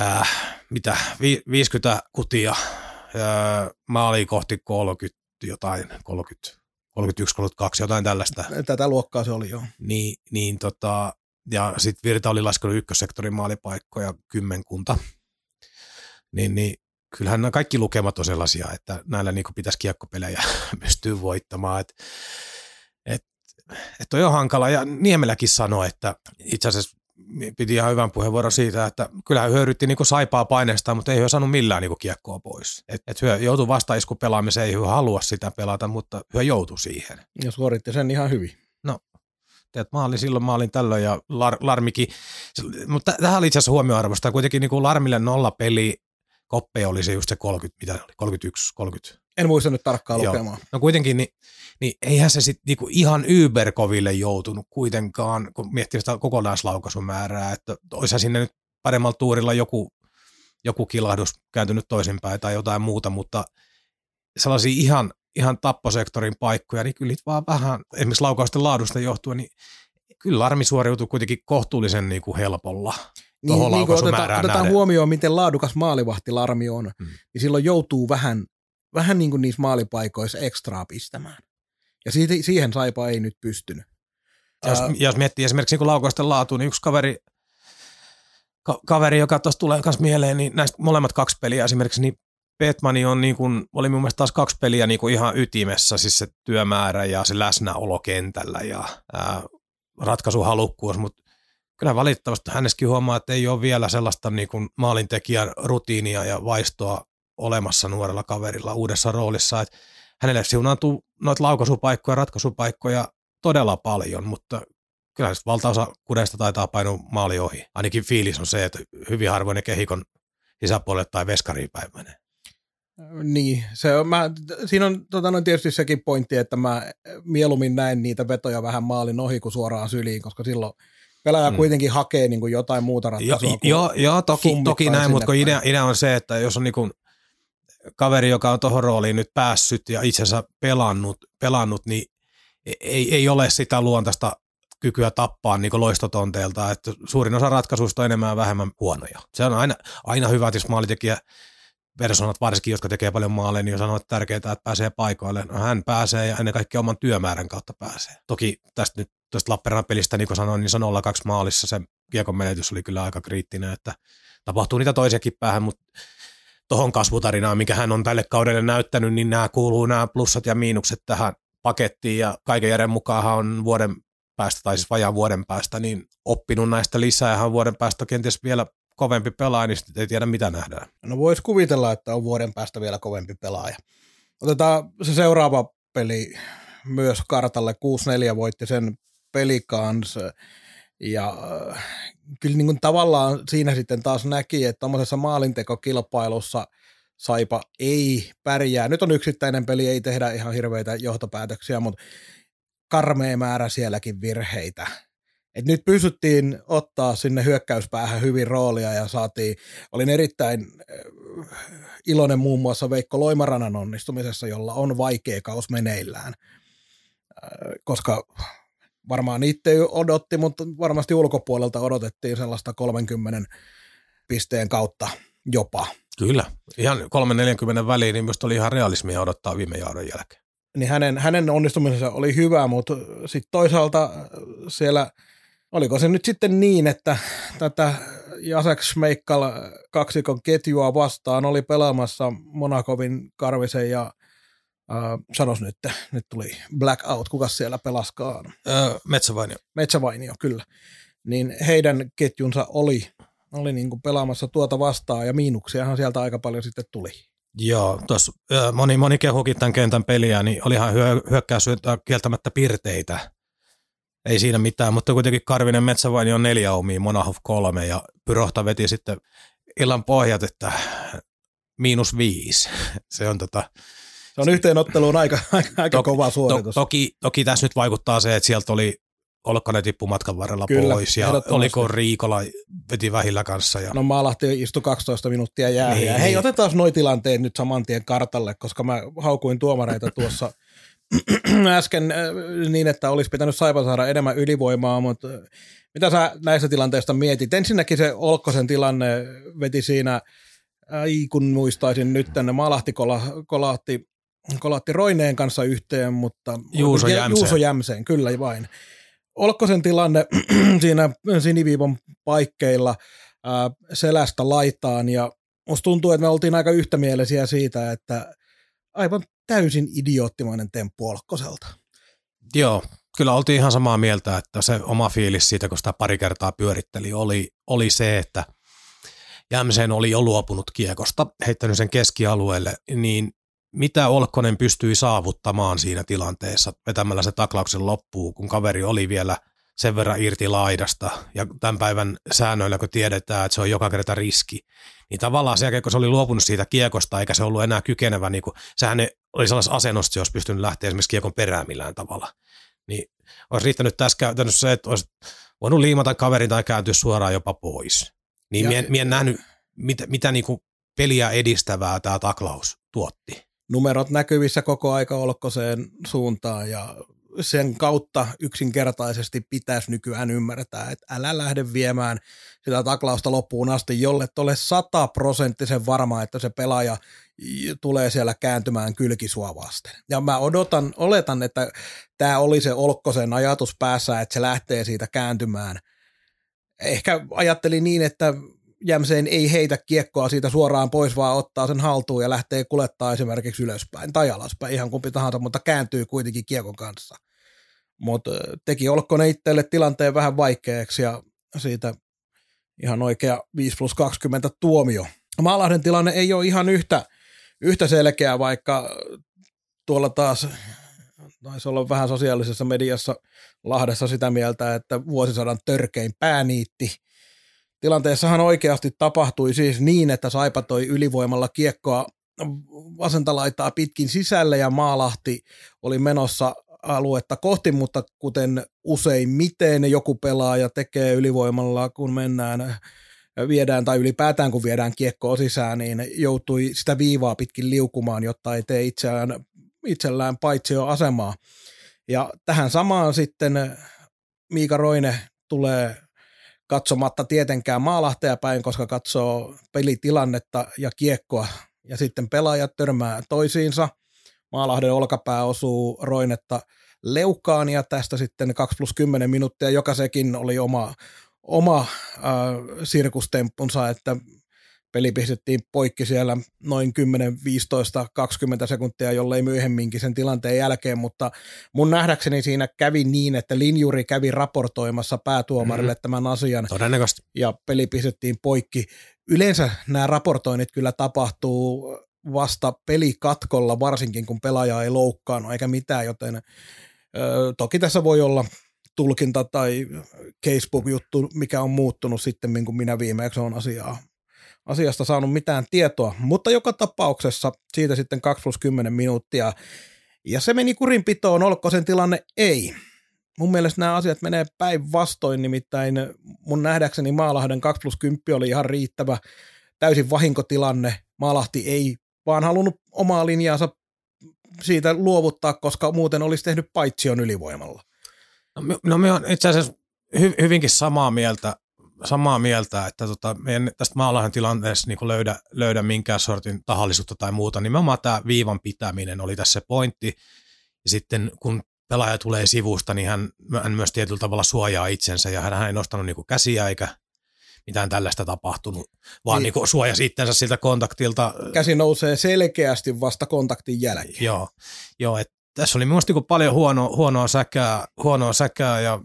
Äh, mitä, vi, 50 kutia, äh, maali kohti 30 jotain, 30, 31, 32, jotain tällaista. Tätä luokkaa se oli, joo. Niin, niin tota, ja sitten Virta oli laskenut ykkössektorin maalipaikkoja kymmenkunta niin, niin kyllähän nämä kaikki lukemat on sellaisia, että näillä niin pitäisi kiekkopelejä [LAUGHS] pystyä voittamaan. Et, et, et toi on hankala. Ja Niemeläkin sanoi, että itse asiassa piti ihan hyvän puheenvuoron siitä, että kyllä hän hyödytti niin saipaa paineesta, mutta ei hyö saanut millään niin kiekkoa pois. Et, et hyö joutui vastaisku pelaamiseen, ei hyö halua sitä pelata, mutta hyö joutui siihen. Ja suoritti sen ihan hyvin. No, teet maali silloin, maalin tällöin ja Lar, Larmikin. Mutta tähän oli itse asiassa huomioarvosta. Kuitenkin niin kuin Larmille nolla peli, Koppe oli se just se 30, mitä oli, 31, 30. En muista nyt tarkkaan Joo. lukemaan. No kuitenkin, niin, niin eihän se sitten niinku ihan yberkoville joutunut kuitenkaan, kun miettii sitä kokonaislaukaisumäärää, että olisihan sinne nyt paremmalla tuurilla joku, joku kilahdus kääntynyt toisinpäin tai jotain muuta, mutta sellaisia ihan, ihan tapposektorin paikkoja, niin kyllä vaan vähän, esimerkiksi laukausten laadusta johtuen, niin kyllä armi suoriutuu kuitenkin kohtuullisen niin kuin helpolla. Niin, niin kun otetaan, otetaan huomioon, miten laadukas maalivahti Larmi on, hmm. niin silloin joutuu vähän, vähän niin kuin niissä maalipaikoissa ekstraa pistämään. Ja siitä, siihen Saipa ei nyt pystynyt. Jos, uh, jos miettii esimerkiksi niin laukausten laatu, niin yksi kaveri, ka, kaveri joka tuossa tulee myös mieleen, niin näistä molemmat kaksi peliä esimerkiksi, niin Petmani on niin kuin, oli mun mielestä taas kaksi peliä niin kuin ihan ytimessä, siis se työmäärä ja se läsnäolo kentällä ja ää, ratkaisuhalukkuus, mutta kyllä valitettavasti hänessäkin huomaa, että ei ole vielä sellaista niin kuin maalintekijän rutiinia ja vaistoa olemassa nuorella kaverilla uudessa roolissa, että hänelle siunaantuu noita laukaisupaikkoja, ratkaisupaikkoja todella paljon, mutta kyllä valtaosa kudeista taitaa painua maali ohi. Ainakin fiilis on se, että hyvin harvoin ne kehikon sisäpuolelle tai veskariin päin menee. Niin, se on, mä, siinä on tota, no, tietysti sekin pointti, että mä mieluummin näen niitä vetoja vähän maalin ohi kuin suoraan syliin, koska silloin pelaaja mm. kuitenkin hakee niin kuin jotain muuta ratkaisua. Jo, joo, jo, toki, toki näin, mutta idea, idea on se, että jos on niin kuin kaveri, joka on tuohon rooliin nyt päässyt ja itsensä pelannut, pelannut niin ei, ei ole sitä luontaista kykyä tappaa niin loistotonteelta, että suurin osa ratkaisuista on enemmän ja vähemmän huonoja. Se on aina, aina hyvä, että jos maalitekijä persoonat varsinkin, jotka tekee paljon maaleja, niin sanoo, että tärkeää, että pääsee paikoille. No, hän pääsee ja ennen kaikkea oman työmäärän kautta pääsee. Toki tästä nyt tuosta Lappeenrannan pelistä, niin kuin sanoin, niin se on 0-2 maalissa se kiekon menetys oli kyllä aika kriittinen, että tapahtuu niitä toisiakin päähän, mutta tuohon kasvutarinaan, mikä hän on tälle kaudelle näyttänyt, niin nämä kuuluu nämä plussat ja miinukset tähän pakettiin ja kaiken järjen mukaan on vuoden päästä, tai siis vajaan vuoden päästä, niin oppinut näistä lisää ja hän vuoden päästä kenties vielä kovempi pelaaja, niin sitten ei tiedä mitä nähdään. No voisi kuvitella, että on vuoden päästä vielä kovempi pelaaja. Otetaan se seuraava peli myös kartalle. 6-4 voitti sen peli kanssa. Ja äh, kyllä niin kuin tavallaan siinä sitten taas näki, että tuommoisessa maalintekokilpailussa Saipa ei pärjää. Nyt on yksittäinen peli, ei tehdä ihan hirveitä johtopäätöksiä, mutta karmea määrä sielläkin virheitä. Et nyt pystyttiin ottaa sinne hyökkäyspäähän hyvin roolia ja saatiin, olin erittäin äh, iloinen muun muassa Veikko Loimaranan onnistumisessa, jolla on vaikea kaus meneillään, äh, koska varmaan itse odotti, mutta varmasti ulkopuolelta odotettiin sellaista 30 pisteen kautta jopa. Kyllä, ihan 3-40 väliin, niin minusta oli ihan realismia odottaa viime joudon jälkeen. Niin hänen, hänen onnistumisensa oli hyvä, mutta sitten toisaalta siellä, oliko se nyt sitten niin, että tätä Jasek Schmeikkal kaksikon ketjua vastaan oli pelaamassa Monakovin, Karvisen ja Uh, sanos nyt, nyt tuli blackout, kuka siellä pelaskaan? Öö, Metsävainio. Metsävainio, kyllä. Niin heidän ketjunsa oli, oli niin kuin pelaamassa tuota vastaan ja miinuksiahan sieltä aika paljon sitten tuli. Joo, tuossa moni, moni kehukin tämän kentän peliä, niin olihan hyö, hyökkäys kieltämättä pirteitä. Ei siinä mitään, mutta kuitenkin Karvinen Metsävainio on neljä omia, Monahov kolme ja Pyrohta veti sitten illan pohjat, että miinus viisi. [LAUGHS] Se on tota, se on yhteenotteluun aika, aika, aika to, kova suoritus. To, toki, toki tässä nyt vaikuttaa se, että sieltä oli Olkkanen tippu matkan varrella Kyllä, pois ja oliko Riikola veti vähillä kanssa. Ja... No Maalahti istui 12 minuuttia jäähyä. Niin, Hei, niin. otetaan noi tilanteet nyt saman tien kartalle, koska mä haukuin tuomareita tuossa [CLEARS THROAT] äsken äh, niin, että olisi pitänyt Saipa saada enemmän ylivoimaa, mutta äh, mitä sä näistä tilanteista mietit? Ensinnäkin se Olkkosen tilanne veti siinä, ai kun muistaisin nyt tänne, Maalahti kola, kolahti kolatti Roineen kanssa yhteen, mutta Juuso Jämseen. Juuso Jämseen, kyllä vain. sen tilanne [CLEARS THROAT] siinä siniviivon paikkeilla ää, selästä laitaan ja musta tuntuu, että me oltiin aika yhtämielisiä siitä, että aivan täysin idioottimainen temppu Olkkoselta. Joo, kyllä oltiin ihan samaa mieltä, että se oma fiilis siitä, kun sitä pari kertaa pyöritteli, oli, oli se, että Jämseen oli jo luopunut kiekosta, heittänyt sen keskialueelle, niin mitä Olkkonen pystyi saavuttamaan siinä tilanteessa vetämällä se taklauksen loppuun, kun kaveri oli vielä sen verran irti laidasta ja tämän päivän säännöillä, kun tiedetään, että se on joka kerta riski, niin tavallaan sen jälkeen, kun se oli luopunut siitä kiekosta, eikä se ollut enää kykenevä, niin kuin, sehän oli sellaisessa asennossa, jos pystynyt lähteä esimerkiksi kiekon perään millään tavalla. Niin olisi riittänyt tässä käytännössä se, että olisi voinut liimata kaverin tai kääntyä suoraan jopa pois. Niin minä, minä en nähnyt, mitä, mitä niin kuin peliä edistävää tämä taklaus tuotti. Numerot näkyvissä koko aika Olkkoseen suuntaan ja sen kautta yksinkertaisesti pitäisi nykyään ymmärtää, että älä lähde viemään sitä taklausta loppuun asti, jolle ole sataprosenttisen varma, että se pelaaja tulee siellä kääntymään kylkisua vasten. Ja mä odotan, oletan, että tämä oli se Olkkosen ajatus päässä, että se lähtee siitä kääntymään. Ehkä ajattelin niin, että Jämseen ei heitä kiekkoa siitä suoraan pois, vaan ottaa sen haltuun ja lähtee kulettaa esimerkiksi ylöspäin tai alaspäin, ihan kumpi tahansa, mutta kääntyy kuitenkin kiekon kanssa. Mutta teki Olkkonen itselle tilanteen vähän vaikeaksi ja siitä ihan oikea 5 plus 20 tuomio. Maalahden tilanne ei ole ihan yhtä, yhtä selkeä, vaikka tuolla taas taisi olla vähän sosiaalisessa mediassa Lahdessa sitä mieltä, että vuosisadan törkein pääniitti – Tilanteessahan oikeasti tapahtui siis niin, että Saipa toi ylivoimalla kiekkoa vasenta laitaa pitkin sisälle ja Maalahti oli menossa aluetta kohti, mutta kuten usein miten joku pelaaja tekee ylivoimalla, kun mennään viedään tai ylipäätään kun viedään kiekkoa sisään, niin joutui sitä viivaa pitkin liukumaan, jotta ei tee itseään, itsellään paitsi jo asemaa. Ja tähän samaan sitten Miika Roine tulee katsomatta tietenkään maalahtaja päin, koska katsoo pelitilannetta ja kiekkoa ja sitten pelaajat törmää toisiinsa. Maalahden olkapää osuu Roinetta leukaan ja tästä sitten 2 plus 10 minuuttia, joka sekin oli oma, oma äh, sirkustemppunsa, että peli pistettiin poikki siellä noin 10, 15, 20 sekuntia, jollei myöhemminkin sen tilanteen jälkeen, mutta mun nähdäkseni siinä kävi niin, että linjuri kävi raportoimassa päätuomarille mm-hmm. tämän asian. Todennäköisesti. Ja peli pistettiin poikki. Yleensä nämä raportoinnit kyllä tapahtuu vasta pelikatkolla, varsinkin kun pelaaja ei loukkaannut eikä mitään, joten ö, toki tässä voi olla tulkinta tai casebook-juttu, mikä on muuttunut sitten, kun minä viimeksi on asiaa asiasta saanut mitään tietoa, mutta joka tapauksessa siitä sitten 2 plus 10 minuuttia. Ja se meni kurinpitoon, olko sen tilanne ei. Mun mielestä nämä asiat menee päinvastoin, nimittäin mun nähdäkseni Maalahden 2 plus 10 oli ihan riittävä, täysin vahinkotilanne. Maalahti ei vaan halunnut omaa linjaansa siitä luovuttaa, koska muuten olisi tehnyt paitsion ylivoimalla. No, no me on itse asiassa hy, hyvinkin samaa mieltä samaa mieltä, että tota, meidän tästä maalahan tilanteessa niin löydä, löydä minkään sortin tahallisuutta tai muuta. Nimenomaan tämä viivan pitäminen oli tässä se pointti. Ja sitten kun pelaaja tulee sivusta, niin hän, hän myös tietyllä tavalla suojaa itsensä ja hän ei nostanut niin käsiä eikä mitään tällaista tapahtunut, vaan niin. Niin suojasi itsensä siltä kontaktilta. Käsi nousee selkeästi vasta kontaktin jälkeen. Joo, joo että tässä oli minusta niin paljon huonoa, huonoa, säkää, huonoa säkää ja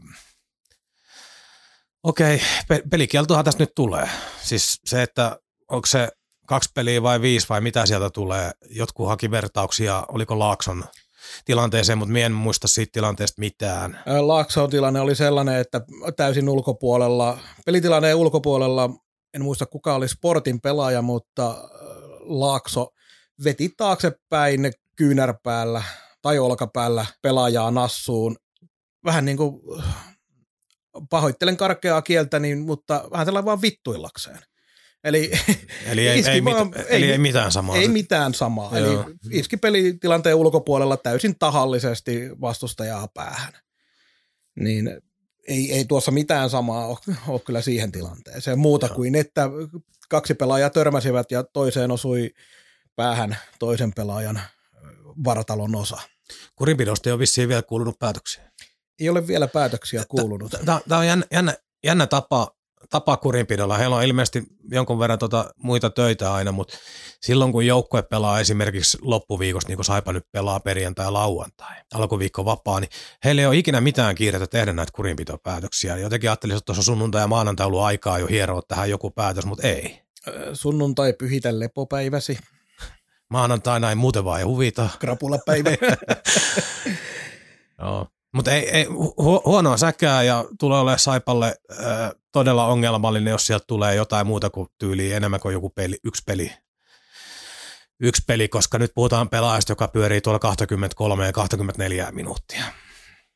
Okei, pelikieltohan tässä nyt tulee. Siis se, että onko se kaksi peliä vai viisi vai mitä sieltä tulee. Jotkut haki vertauksia, oliko Laakson tilanteeseen, mutta minä en muista siitä tilanteesta mitään. Laakson tilanne oli sellainen, että täysin ulkopuolella, pelitilanne ulkopuolella, en muista kuka oli sportin pelaaja, mutta Laakso veti taaksepäin kyynärpäällä tai olkapäällä pelaajaa nassuun. Vähän niin kuin pahoittelen karkeaa kieltä, niin, mutta vähän sellainen vaan vittuillakseen. Eli, eli, ei, ei, vaan, mit, ei, eli ei mitään samaa. Ei mitään samaa. Joo. Eli iski pelitilanteen ulkopuolella täysin tahallisesti vastustajaa päähän. Niin ei, ei tuossa mitään samaa ole, ole kyllä siihen tilanteeseen. Muuta Joo. kuin, että kaksi pelaajaa törmäsivät ja toiseen osui päähän toisen pelaajan vartalon osa. Kurinpidosta ei ole vissiin vielä kuulunut päätöksiä ei ole vielä päätöksiä kuulunut. Tämä on jännä, jännä, jännä tapa tapa kurinpidolla. Heillä on ilmeisesti jonkun verran tota muita töitä aina, mutta silloin kun joukkue pelaa esimerkiksi loppuviikosta, niin kuin Saipa nyt pelaa perjantai ja lauantai, alkuviikko vapaa, niin heillä ei ole ikinä mitään kiirettä tehdä näitä kurinpitopäätöksiä. Jotenkin ajattelin, että tuossa sunnuntai ja maanantai ollut aikaa jo hieroa tähän joku päätös, mutta ei. Sunnuntai pyhitä lepopäiväsi. Maanantaina ei muuten vaan ei huvita. Krapulapäivä. [LAUGHS] Joo. Mutta ei, ei hu- huonoa säkää ja tulee olemaan Saipalle äh, todella ongelmallinen, jos sieltä tulee jotain muuta kuin tyyliin enemmän kuin joku peli, yksi peli. Yksi peli, koska nyt puhutaan pelaajasta, joka pyörii tuolla 23 ja 24 minuuttia.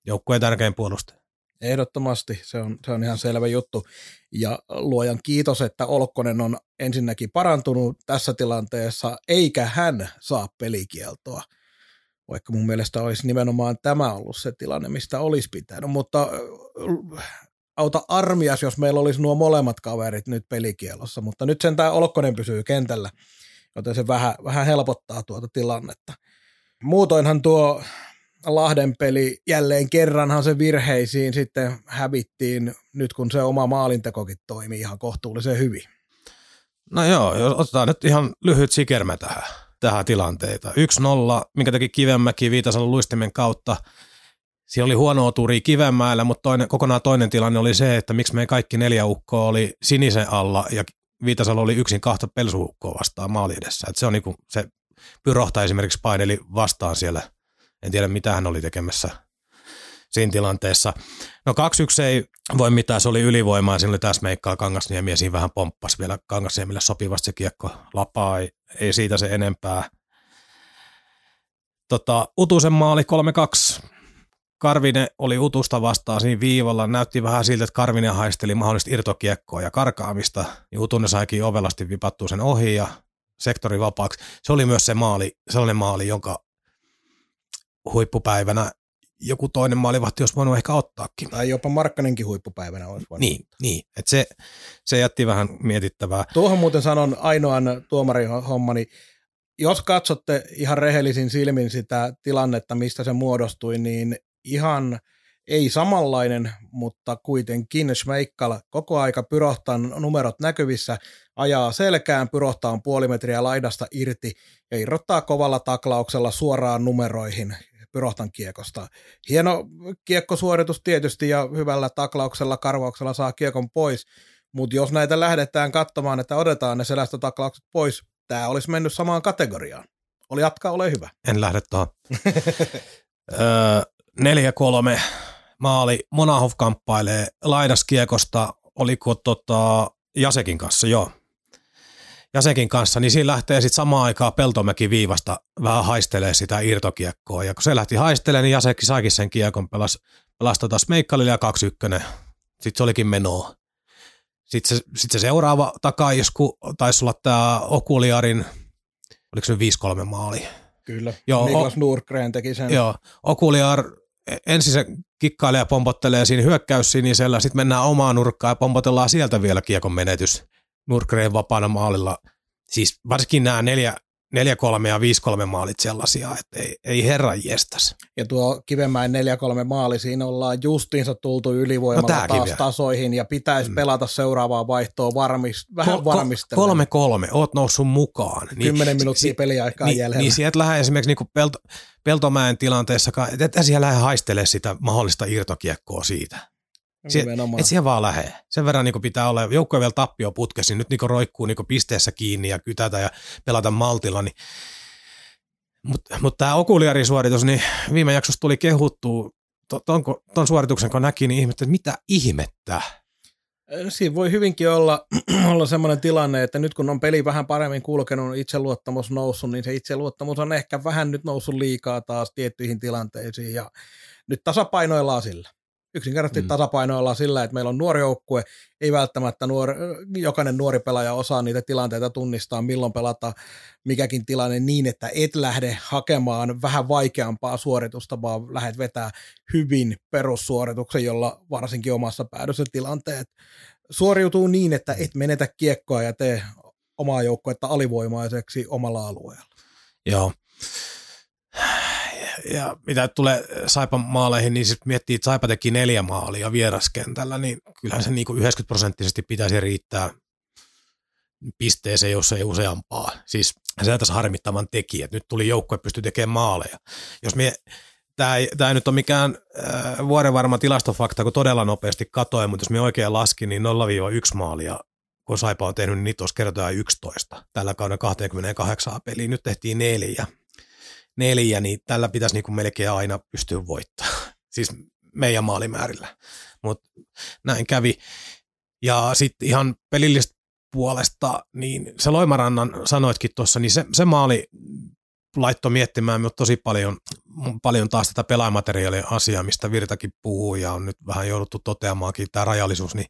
Joukkueen tärkein puolustaja. Ehdottomasti, se on, se on ihan selvä juttu. Ja luojan kiitos, että Olkkonen on ensinnäkin parantunut tässä tilanteessa, eikä hän saa pelikieltoa vaikka mun mielestä olisi nimenomaan tämä ollut se tilanne, mistä olisi pitänyt, mutta auta armias, jos meillä olisi nuo molemmat kaverit nyt pelikielossa, mutta nyt sen tämä Olkkonen pysyy kentällä, joten se vähän, vähän helpottaa tuota tilannetta. Muutoinhan tuo Lahden peli jälleen kerranhan se virheisiin sitten hävittiin nyt kun se oma maalintekokin toimii ihan kohtuullisen hyvin. No joo, jos otetaan nyt ihan lyhyt sikermä tähän tähän tilanteita. 1-0, minkä teki Kivenmäki Viitasalon luistimen kautta. Siinä oli huono oturi Kivenmäellä, mutta toinen, kokonaan toinen tilanne oli se, että miksi meidän kaikki neljä ukkoa oli sinisen alla ja Viitasalo oli yksin kahta pelsuukkoa vastaan maali edessä. Et se on niinku, se pyrohta esimerkiksi paineli vastaan siellä. En tiedä, mitä hän oli tekemässä siinä tilanteessa. No 2-1 ei voi mitään, se oli ylivoimaa, siinä oli tässä meikkaa Kangasniemi ja siinä vähän pomppas vielä Kangasniemille sopivasti se kiekko lapaa, ei, ei siitä se enempää. Tota, Utusen maali 3-2. Karvinen oli Utusta vastaan siinä viivalla. Näytti vähän siltä, että Karvinen haisteli mahdollista irtokiekkoa ja karkaamista. Niin Utunen saikin ovelasti vipattua sen ohi ja sektori vapaaksi. Se oli myös se maali, sellainen maali, jonka huippupäivänä joku toinen maalivahti olisi voinut ehkä ottaakin. Tai jopa Markkanenkin huippupäivänä olisi voinut. Niin, niin. että se, se jätti vähän mietittävää. Tuohon muuten sanon ainoan tuomarihommani. Jos katsotte ihan rehellisin silmin sitä tilannetta, mistä se muodostui, niin ihan ei samanlainen, mutta kuitenkin Schmeikkal koko aika pyrohtaa numerot näkyvissä, ajaa selkään, pyrohtaa puoli metriä laidasta irti ja irrottaa kovalla taklauksella suoraan numeroihin Pyrohtan kiekosta. Hieno kiekkosuoritus tietysti ja hyvällä taklauksella, karvauksella saa kiekon pois, mutta jos näitä lähdetään katsomaan, että otetaan ne selästötaklaukset pois, tämä olisi mennyt samaan kategoriaan. Oli jatkaa, ole hyvä. En lähde tuohon. [LAUGHS] öö, 4-3 maali. Monahov kamppailee laidaskiekosta. Oliko tota Jasekin kanssa? Joo. Jasekin kanssa, niin siinä lähtee sitten samaan aikaan Peltomäki viivasta vähän haistelee sitä irtokiekkoa. Ja kun se lähti haistelemaan, niin Jasekki saikin sen kiekon, pelas, pelasi tota Smeikkalille ja 2-1. Sitten se olikin menoa. Sitten se, sit se seuraava takaisku taisi olla tämä Okuliarin, oliko se 5-3 maali? Kyllä, joo, Niklas o- Nurgren teki sen. Joo, Okuliar ensin se kikkailee ja pompottelee siinä hyökkäys sinisellä, sitten mennään omaan nurkkaan ja pompotellaan sieltä vielä kiekon menetys. Nurkgreen vapaana maalilla. Siis varsinkin nämä 4, 4-3 ja 5-3 maalit sellaisia, että ei, ei herra jestas. Ja tuo Kivemäen 4-3 maali, siinä ollaan justiinsa tultu ylivoimalla no, taas vielä. tasoihin ja pitäisi mm. pelata seuraavaa vaihtoa varmis, vähän ko- varmistella. 3-3, oot noussut mukaan. Niin, 10 minuuttia si- peliaikaa niin, jäljellä. Niin sieltä lähde esimerkiksi niin Pelto, Peltomäen tilanteessa, että siellä lähde haistele sitä mahdollista irtokiekkoa siitä. Sie, et siihen vaan lähde. Sen verran niin pitää olla, joukkoja vielä tappio putkesi, nyt niin roikkuu niin pisteessä kiinni ja kytätä ja pelata maltilla. Niin. Mutta mut tämä okuliarisuoritus, niin viime jaksossa tuli kehuttua, ton, ton suorituksen kun näki, niin ihmettä, että mitä ihmettä? Siinä voi hyvinkin olla, [CLEARS THROAT] olla sellainen tilanne, että nyt kun on peli vähän paremmin kulkenut, itseluottamus noussut, niin se itseluottamus on ehkä vähän nyt noussut liikaa taas tiettyihin tilanteisiin ja nyt tasapainoillaan sillä yksinkertaisesti mm. tasapainoillaan sillä, että meillä on nuori joukkue, ei välttämättä nuori, jokainen nuori pelaaja osaa niitä tilanteita tunnistaa, milloin pelata mikäkin tilanne niin, että et lähde hakemaan vähän vaikeampaa suoritusta, vaan lähdet vetää hyvin perussuorituksen, jolla varsinkin omassa päädyssä tilanteet suoriutuu niin, että et menetä kiekkoa ja tee omaa joukkuetta alivoimaiseksi omalla alueella. Joo. Ja mitä tulee Saipan maaleihin, niin sitten miettii, että Saipa teki neljä maalia vieraskentällä, niin kyllähän se niin kuin 90 prosenttisesti pitäisi riittää pisteeseen, jos ei useampaa. Siis se tässä harmittavan tekijä. Nyt tuli joukkue pysty tekemään maaleja. Jos me, tämä ei, tämä ei nyt ole mikään äh, vuorenvarma tilastofakta, kun todella nopeasti katoin, mutta jos me oikein laskin, niin 0-1 maalia kun Saipa on tehnyt, niin niitä olisi kertaa 11 tällä kauden 28 peliä. Nyt tehtiin neljä. Neljä, niin tällä pitäisi niin kuin melkein aina pystyä voittamaan. [LAUGHS] Siis meidän maalimäärillä. Mutta näin kävi. Ja sitten ihan pelillistä puolesta, niin se Loimarannan sanoitkin tuossa, niin se, se maali laittoi miettimään mutta tosi paljon, paljon taas tätä pelaamateriaalia asiaa, mistä Virtakin puhuu ja on nyt vähän jouduttu toteamaankin tämä rajallisuus, niin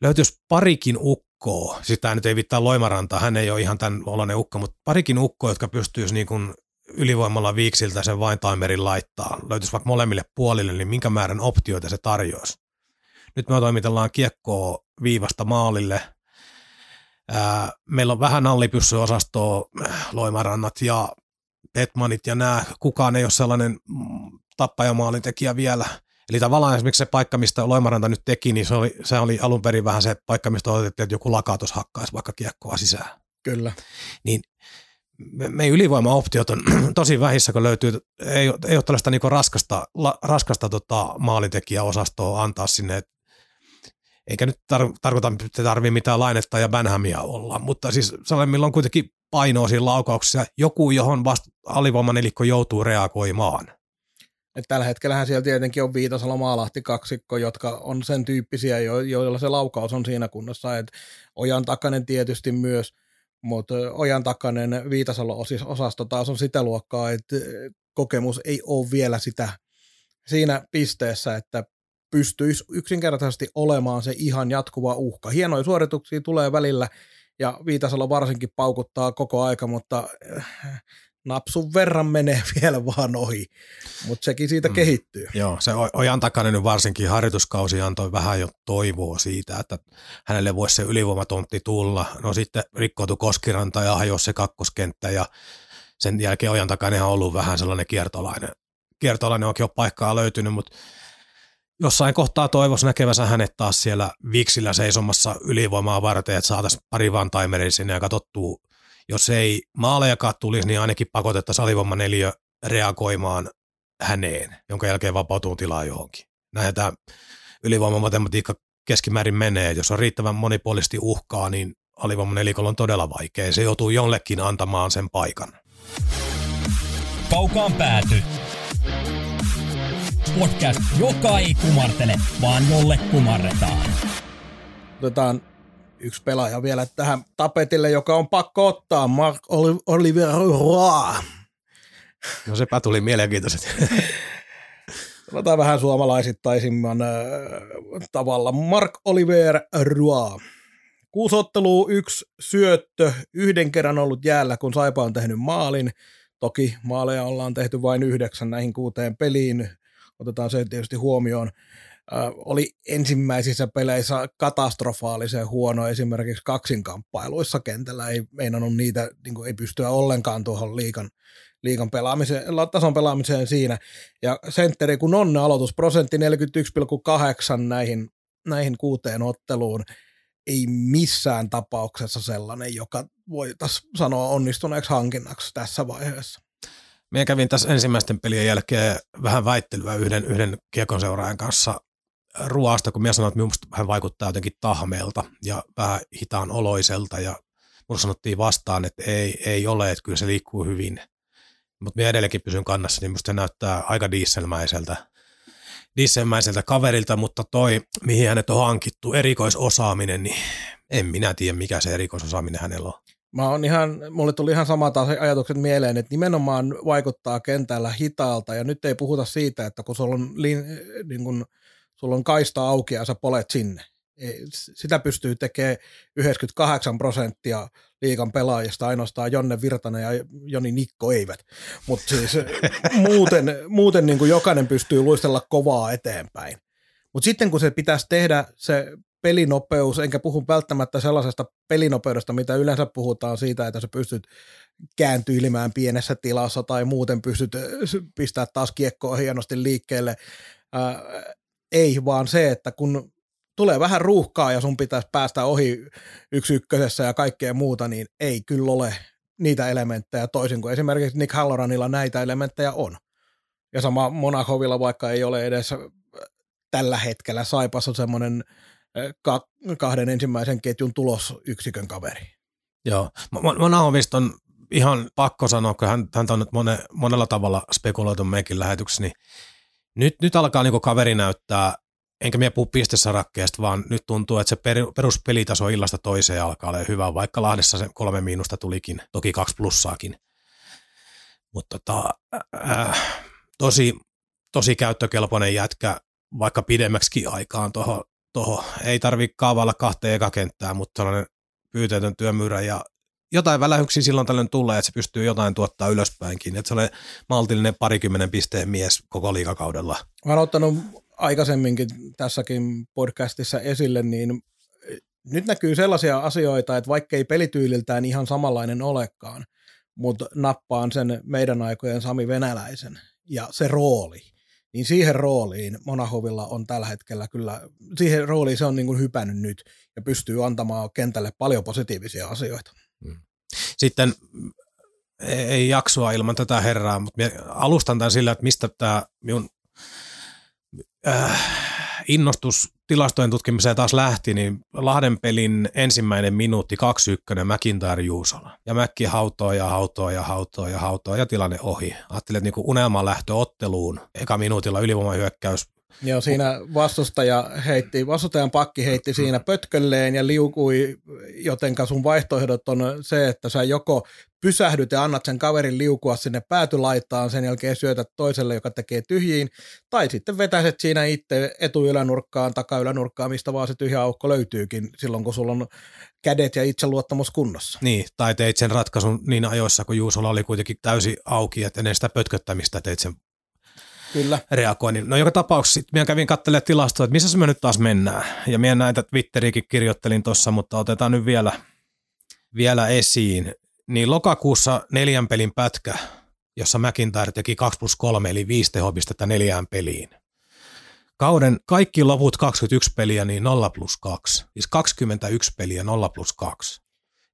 löytyisi parikin ukkoa, sitä siis nyt ei vittaa Loimaranta, hän ei ole ihan tämän oloinen ukko, mutta parikin ukkoa, jotka pystyisi niin kuin ylivoimalla viiksiltä sen vain timerin laittaa, löytyisi vaikka molemmille puolille, niin minkä määrän optioita se tarjoaisi. Nyt me toimitellaan kiekkoa viivasta maalille. Ää, meillä on vähän allipyssyosastoa, loimarannat ja Petmanit ja nämä. Kukaan ei ole sellainen mm, tappajamaalintekijä vielä – Eli tavallaan esimerkiksi se paikka, mistä Loimaranta nyt teki, niin se oli, se oli alun perin vähän se paikka, mistä odotettiin, että joku lakatos hakkaisi vaikka kiekkoa sisään. Kyllä. Niin me, ylivoimaoptiot on [CLEARS THROAT] tosi vähissä, kun löytyy, ei, ei ole tällaista niin raskasta, la, raskasta tota, maalintekijäosastoa antaa sinne, eikä nyt tar- tarkoita, että tarvii mitään lainetta ja bänhämiä olla, mutta siis sellainen, millä on kuitenkin painoa siinä laukauksessa, joku, johon vasta alivoimanelikko joutuu reagoimaan. Et tällä hetkellähän siellä tietenkin on Viitasalo Maalahti kaksikko, jotka on sen tyyppisiä, jo, joilla se laukaus on siinä kunnossa. Et Ojan takainen tietysti myös, mutta Ojan takainen Viitasalo osasto taas on sitä luokkaa, että kokemus ei ole vielä sitä siinä pisteessä, että pystyisi yksinkertaisesti olemaan se ihan jatkuva uhka. Hienoja suorituksia tulee välillä ja Viitasalo varsinkin paukuttaa koko aika, mutta napsun verran menee [LAUGHS] vielä vaan ohi, mutta sekin siitä mm. kehittyy. Joo, se Ojan takainen varsinkin harjoituskausi antoi vähän jo toivoa siitä, että hänelle voisi se ylivoimatontti tulla. No sitten rikkoutui Koskiranta ja hajosi se kakkoskenttä ja sen jälkeen Ojan takainen on ollut vähän sellainen kiertolainen. Kiertolainen onkin jo paikkaa löytynyt, mutta jossain kohtaa toivoisi näkevänsä hänet taas siellä viksillä seisomassa ylivoimaa varten, että saataisiin pari van sinne ja katsottua jos ei maalejakaan tulisi, niin ainakin pakotettaisiin alivomma neljä reagoimaan häneen, jonka jälkeen vapautuu tilaa johonkin. Näin tämä ylivoimamatematiikka keskimäärin menee. Jos on riittävän monipuolisesti uhkaa, niin alivoiman nelikolla on todella vaikea. Se joutuu jollekin antamaan sen paikan. Kaukaan pääty. Podcast, joka ei kumartele, vaan jolle kumarretaan. Otetaan yksi pelaaja vielä tähän tapetille, joka on pakko ottaa, Mark Oliver Roy. No sepä tuli mielenkiintoisesti. [LAUGHS] Sanotaan vähän suomalaisittaisimman äh, tavalla. Mark Oliver Roy. Kuusi ottelua, yksi syöttö, yhden kerran ollut jäällä, kun Saipa on tehnyt maalin. Toki maaleja ollaan tehty vain yhdeksän näihin kuuteen peliin. Otetaan se tietysti huomioon oli ensimmäisissä peleissä katastrofaalisen huono esimerkiksi kaksinkamppailuissa kentällä. Ei meinannut niitä, niin kuin ei pystyä ollenkaan tuohon liikan, liikan pelaamiseen, tason pelaamiseen siinä. Ja sentteri, kun on aloitusprosentti 41,8 näihin, näihin kuuteen otteluun, ei missään tapauksessa sellainen, joka voitaisiin sanoa onnistuneeksi hankinnaksi tässä vaiheessa. Minä kävin tässä ensimmäisten pelien jälkeen vähän väittelyä yhden, yhden kiekon seuraajan kanssa ruoasta, kun minä sanoin, että minusta hän vaikuttaa jotenkin tahmeelta ja vähän hitaan oloiselta ja minulle sanottiin vastaan, että ei, ei ole, että kyllä se liikkuu hyvin. Mutta minä edelleenkin pysyn kannassa, niin minusta se näyttää aika dieselmäiseltä, dieselmäiseltä kaverilta, mutta toi, mihin hänet on hankittu, erikoisosaaminen, niin en minä tiedä, mikä se erikoisosaaminen hänellä on. Mä on ihan, mulle tuli ihan samat ajatukset mieleen, että nimenomaan vaikuttaa kentällä hitaalta ja nyt ei puhuta siitä, että kun sulla on niin kun sulla on kaista auki ja sä polet sinne. Sitä pystyy tekemään 98 prosenttia liikan pelaajista, ainoastaan Jonne Virtanen ja Joni Nikko eivät. Mutta siis [LAUGHS] muuten, muuten niin kuin jokainen pystyy luistella kovaa eteenpäin. Mutta sitten kun se pitäisi tehdä se pelinopeus, enkä puhu välttämättä sellaisesta pelinopeudesta, mitä yleensä puhutaan siitä, että sä pystyt kääntyilimään pienessä tilassa tai muuten pystyt äh, pistää taas kiekkoa hienosti liikkeelle. Äh, ei, vaan se, että kun tulee vähän ruuhkaa ja sun pitäisi päästä ohi yksi ykkösessä ja kaikkea muuta, niin ei kyllä ole niitä elementtejä toisin kuin esimerkiksi Nick Halloranilla näitä elementtejä on. Ja sama Monahovilla, vaikka ei ole edes tällä hetkellä Saipassa semmoinen kahden ensimmäisen ketjun tulosyksikön kaveri. Joo, Monahovista on ihan pakko sanoa, kun hän, hän on nyt mone, monella tavalla spekuloitu meidänkin lähetyksessä, niin nyt, nyt alkaa niin kaveri näyttää, enkä minä puhu pistesarakkeesta, vaan nyt tuntuu, että se per, peruspelitaso illasta toiseen alkaa olla hyvä, vaikka Lahdessa se kolme miinusta tulikin, toki kaksi plussaakin. Mutta tota, äh, tosi, tosi käyttökelpoinen jätkä, vaikka pidemmäksi aikaan tuohon. Toho. Ei tarvitse kaavailla kahteen ekakenttää, mutta sellainen pyyteetön työmyyrä ja jotain välähyksiä silloin tällöin tulee, että se pystyy jotain tuottaa ylöspäinkin. Että se oli maltillinen parikymmenen pisteen mies koko liikakaudella. Mä oon ottanut aikaisemminkin tässäkin podcastissa esille, niin nyt näkyy sellaisia asioita, että vaikka ei pelityyliltään ihan samanlainen olekaan, mutta nappaan sen meidän aikojen Sami Venäläisen ja se rooli, niin siihen rooliin Monahovilla on tällä hetkellä kyllä, siihen rooliin se on niin kuin hypännyt nyt ja pystyy antamaan kentälle paljon positiivisia asioita. Mm. Sitten ei jaksoa ilman tätä herraa, mutta alustan tämän sillä, että mistä tämä minun äh, innostus tilastojen tutkimiseen taas lähti, niin Lahden pelin ensimmäinen minuutti 2-1 McIntyre Juusola. Ja Mäkki hautoo ja hautoo ja hautoo ja hautoo ja tilanne ohi. Ajattelin, että niin unelman lähtö otteluun. Eka minuutilla ylivoimahyökkäys Joo, siinä vastustaja heitti, vastustajan pakki heitti siinä pötkölleen ja liukui, jotenka sun vaihtoehdot on se, että sä joko pysähdyt ja annat sen kaverin liukua sinne päätylaitaan, sen jälkeen syötät toiselle, joka tekee tyhjiin, tai sitten vetäiset siinä itse etuylänurkkaan, takaylänurkkaan, mistä vaan se tyhjä aukko löytyykin silloin, kun sulla on kädet ja itseluottamus kunnossa. Niin, tai teit sen ratkaisun niin ajoissa, kun Juusolla oli kuitenkin täysin auki, että ennen sitä pötköttämistä teit sen Kyllä. reagoinnin. No joka tapauksessa minä kävin katselemaan tilastoa, että missä me nyt taas mennään. Ja minä näitä Twitteriäkin kirjoittelin tuossa, mutta otetaan nyt vielä, vielä esiin. Niin lokakuussa neljän pelin pätkä, jossa McIntyre teki 2 plus 3, eli 5 tehopistettä neljään peliin. Kauden kaikki loput 21 peliä, niin 0 plus 2. Siis 21 peliä 0 plus 2.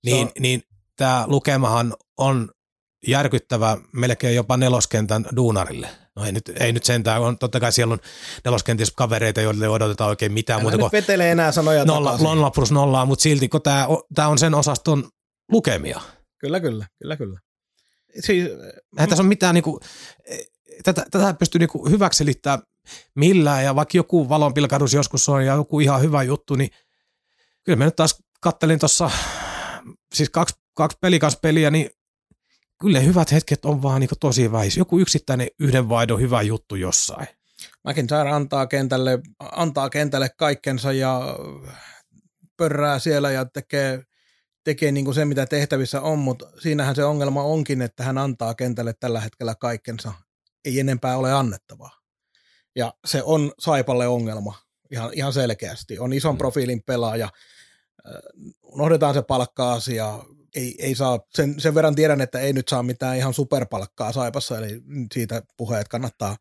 Niin, niin tämä lukemahan on järkyttävä melkein jopa neloskentän duunarille. No ei nyt, ei nyt sentään, on, totta kai siellä on neloskentissä kavereita, joille odotetaan oikein mitään muuta kuin vetelee enää sanoja nolla, nolla plus nollaa, mutta silti kun tämä, tämä on sen osaston lukemia. Kyllä, kyllä, kyllä, kyllä. Siis, Eihän tässä on mitään, niin kuin, tätä, tätä pystyy niin hyväksi selittää millään, ja vaikka joku valonpilkahdus joskus on ja joku ihan hyvä juttu, niin kyllä mä nyt taas kattelin tuossa siis kaksi, kaksi pelikaspeliä, niin kyllä hyvät hetket on vaan niin tosi vähis. Joku yksittäinen yhden vaihdon hyvä juttu jossain. McIntyre antaa kentälle, antaa kentälle kaikkensa ja pörrää siellä ja tekee, tekee niin kuin se, mitä tehtävissä on, mutta siinähän se ongelma onkin, että hän antaa kentälle tällä hetkellä kaikkensa. Ei enempää ole annettavaa. Ja se on Saipalle ongelma ihan, ihan selkeästi. On ison mm. profiilin pelaaja, unohdetaan se palkka-asia, ei, ei saa, sen, sen verran tiedän, että ei nyt saa mitään ihan superpalkkaa Saipassa, eli siitä puheet kannattaa,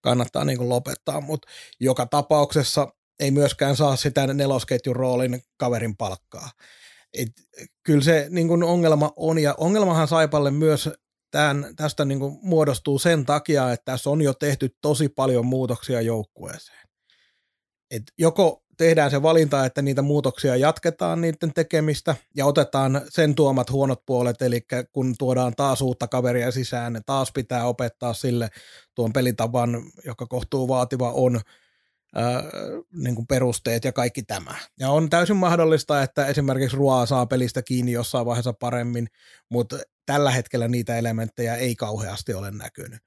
kannattaa niin kuin lopettaa, mutta joka tapauksessa ei myöskään saa sitä nelosketjun roolin kaverin palkkaa. Et, kyllä se niin kuin ongelma on, ja ongelmahan Saipalle myös tämän, tästä niin kuin muodostuu sen takia, että tässä on jo tehty tosi paljon muutoksia joukkueeseen. Et joko tehdään se valinta, että niitä muutoksia jatketaan niiden tekemistä ja otetaan sen tuomat huonot puolet, eli kun tuodaan taas uutta kaveria sisään, ne taas pitää opettaa sille tuon pelitavan, joka kohtuu vaativa on, ää, niin kuin perusteet ja kaikki tämä. Ja on täysin mahdollista, että esimerkiksi Ruoa saa pelistä kiinni jossain vaiheessa paremmin, mutta tällä hetkellä niitä elementtejä ei kauheasti ole näkynyt.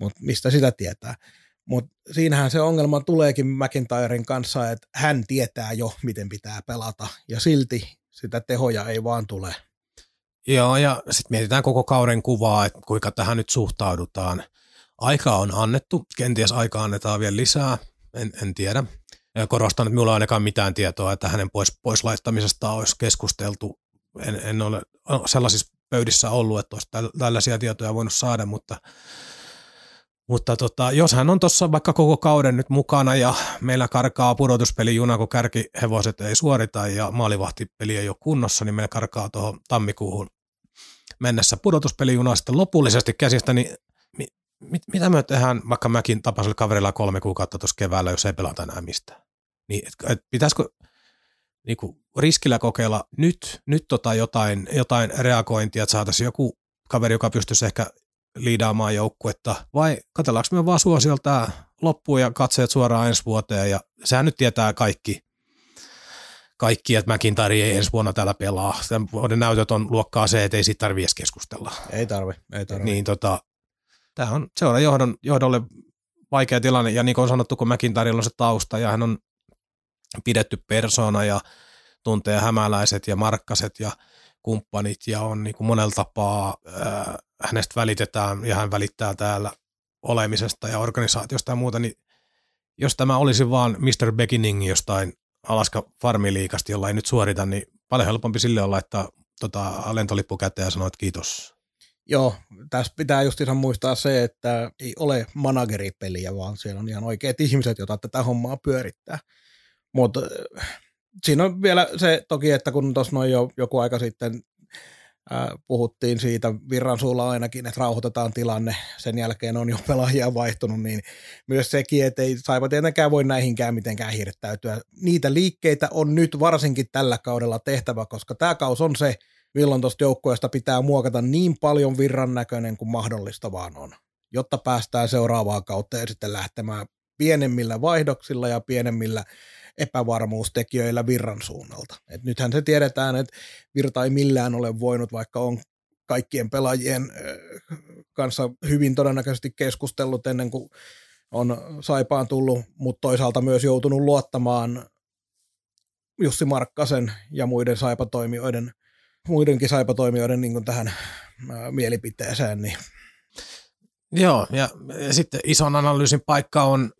Mutta mistä sitä tietää? Mutta siinähän se ongelma tuleekin McIntyren kanssa, että hän tietää jo, miten pitää pelata, ja silti sitä tehoja ei vaan tule. Joo, ja sitten mietitään koko kauden kuvaa, että kuinka tähän nyt suhtaudutaan. Aika on annettu, kenties aika annetaan vielä lisää, en, en tiedä. Ja korostan, että minulla ei ainakaan mitään tietoa, että hänen pois, pois laittamisesta olisi keskusteltu. En, en ole sellaisissa pöydissä ollut, että olisi tällaisia tietoja voinut saada, mutta, mutta tota, jos hän on tuossa vaikka koko kauden nyt mukana ja meillä karkaa pudotuspelijuna, kun kärkihevoset ei suorita ja maalivahtipeli ei ole kunnossa, niin meillä karkaa tuohon tammikuuhun mennessä pudotuspelijuna sitten lopullisesti käsistä, niin mi, mit, mitä me tehdään, vaikka mäkin tapasin kaverilla kolme kuukautta tuossa keväällä, jos ei pelata enää mistään. Niin, et, et pitäisikö niin kuin riskillä kokeilla nyt, nyt tota jotain, jotain reagointia, että saataisiin joku kaveri, joka pystyisi ehkä liidaamaan joukkuetta, vai katsellaanko me vaan suosiolta loppuun ja katseet suoraan ensi vuoteen, ja sehän nyt tietää kaikki, kaikki, että McIntyre ei ensi vuonna täällä pelaa. Tämän vuoden näytöt on luokkaa se, että ei siitä tarvitse edes keskustella. Ei tarvi, ei tarvi. Niin tota, tämä on seuran johdon, johdolle vaikea tilanne, ja niin kuin on sanottu, kun McIntyrella on se tausta, ja hän on pidetty persona, ja tuntee hämäläiset ja markkaset ja kumppanit, ja on niin kuin monella tapaa, ää, hänestä välitetään, ja hän välittää täällä olemisesta ja organisaatiosta ja muuta, niin jos tämä olisi vaan Mr. Beginning jostain Alaska Farmiliikasta, jolla ei nyt suorita, niin paljon helpompi sille olla, että tota, lentolippu käteen ja sanoa, että kiitos. Joo, tässä pitää just ihan muistaa se, että ei ole manageripeliä, vaan siellä on ihan oikeat ihmiset, joita tätä hommaa pyörittää. Mutta siinä on vielä se toki, että kun tuossa noin jo joku aika sitten puhuttiin siitä virran suulla ainakin, että rauhoitetaan tilanne, sen jälkeen on jo [LAUGHS] pelaajia vaihtunut, niin myös sekin, että ei saipa tietenkään voi näihinkään mitenkään hirttäytyä. Niitä liikkeitä on nyt varsinkin tällä kaudella tehtävä, koska tämä kaus on se, milloin tuosta joukkueesta pitää muokata niin paljon virran näköinen kuin mahdollista vaan on, jotta päästään seuraavaan kautta ja sitten lähtemään pienemmillä vaihdoksilla ja pienemmillä epävarmuustekijöillä virran suunnalta. Et nythän se tiedetään, että virta ei millään ole voinut, vaikka on kaikkien pelaajien kanssa hyvin todennäköisesti keskustellut ennen kuin on Saipaan tullut, mutta toisaalta myös joutunut luottamaan Jussi Markkasen ja muiden saipatoimijoiden, muidenkin saipatoimijoiden niin tähän mielipiteeseen. Niin. Joo, ja, ja sitten ison analyysin paikka on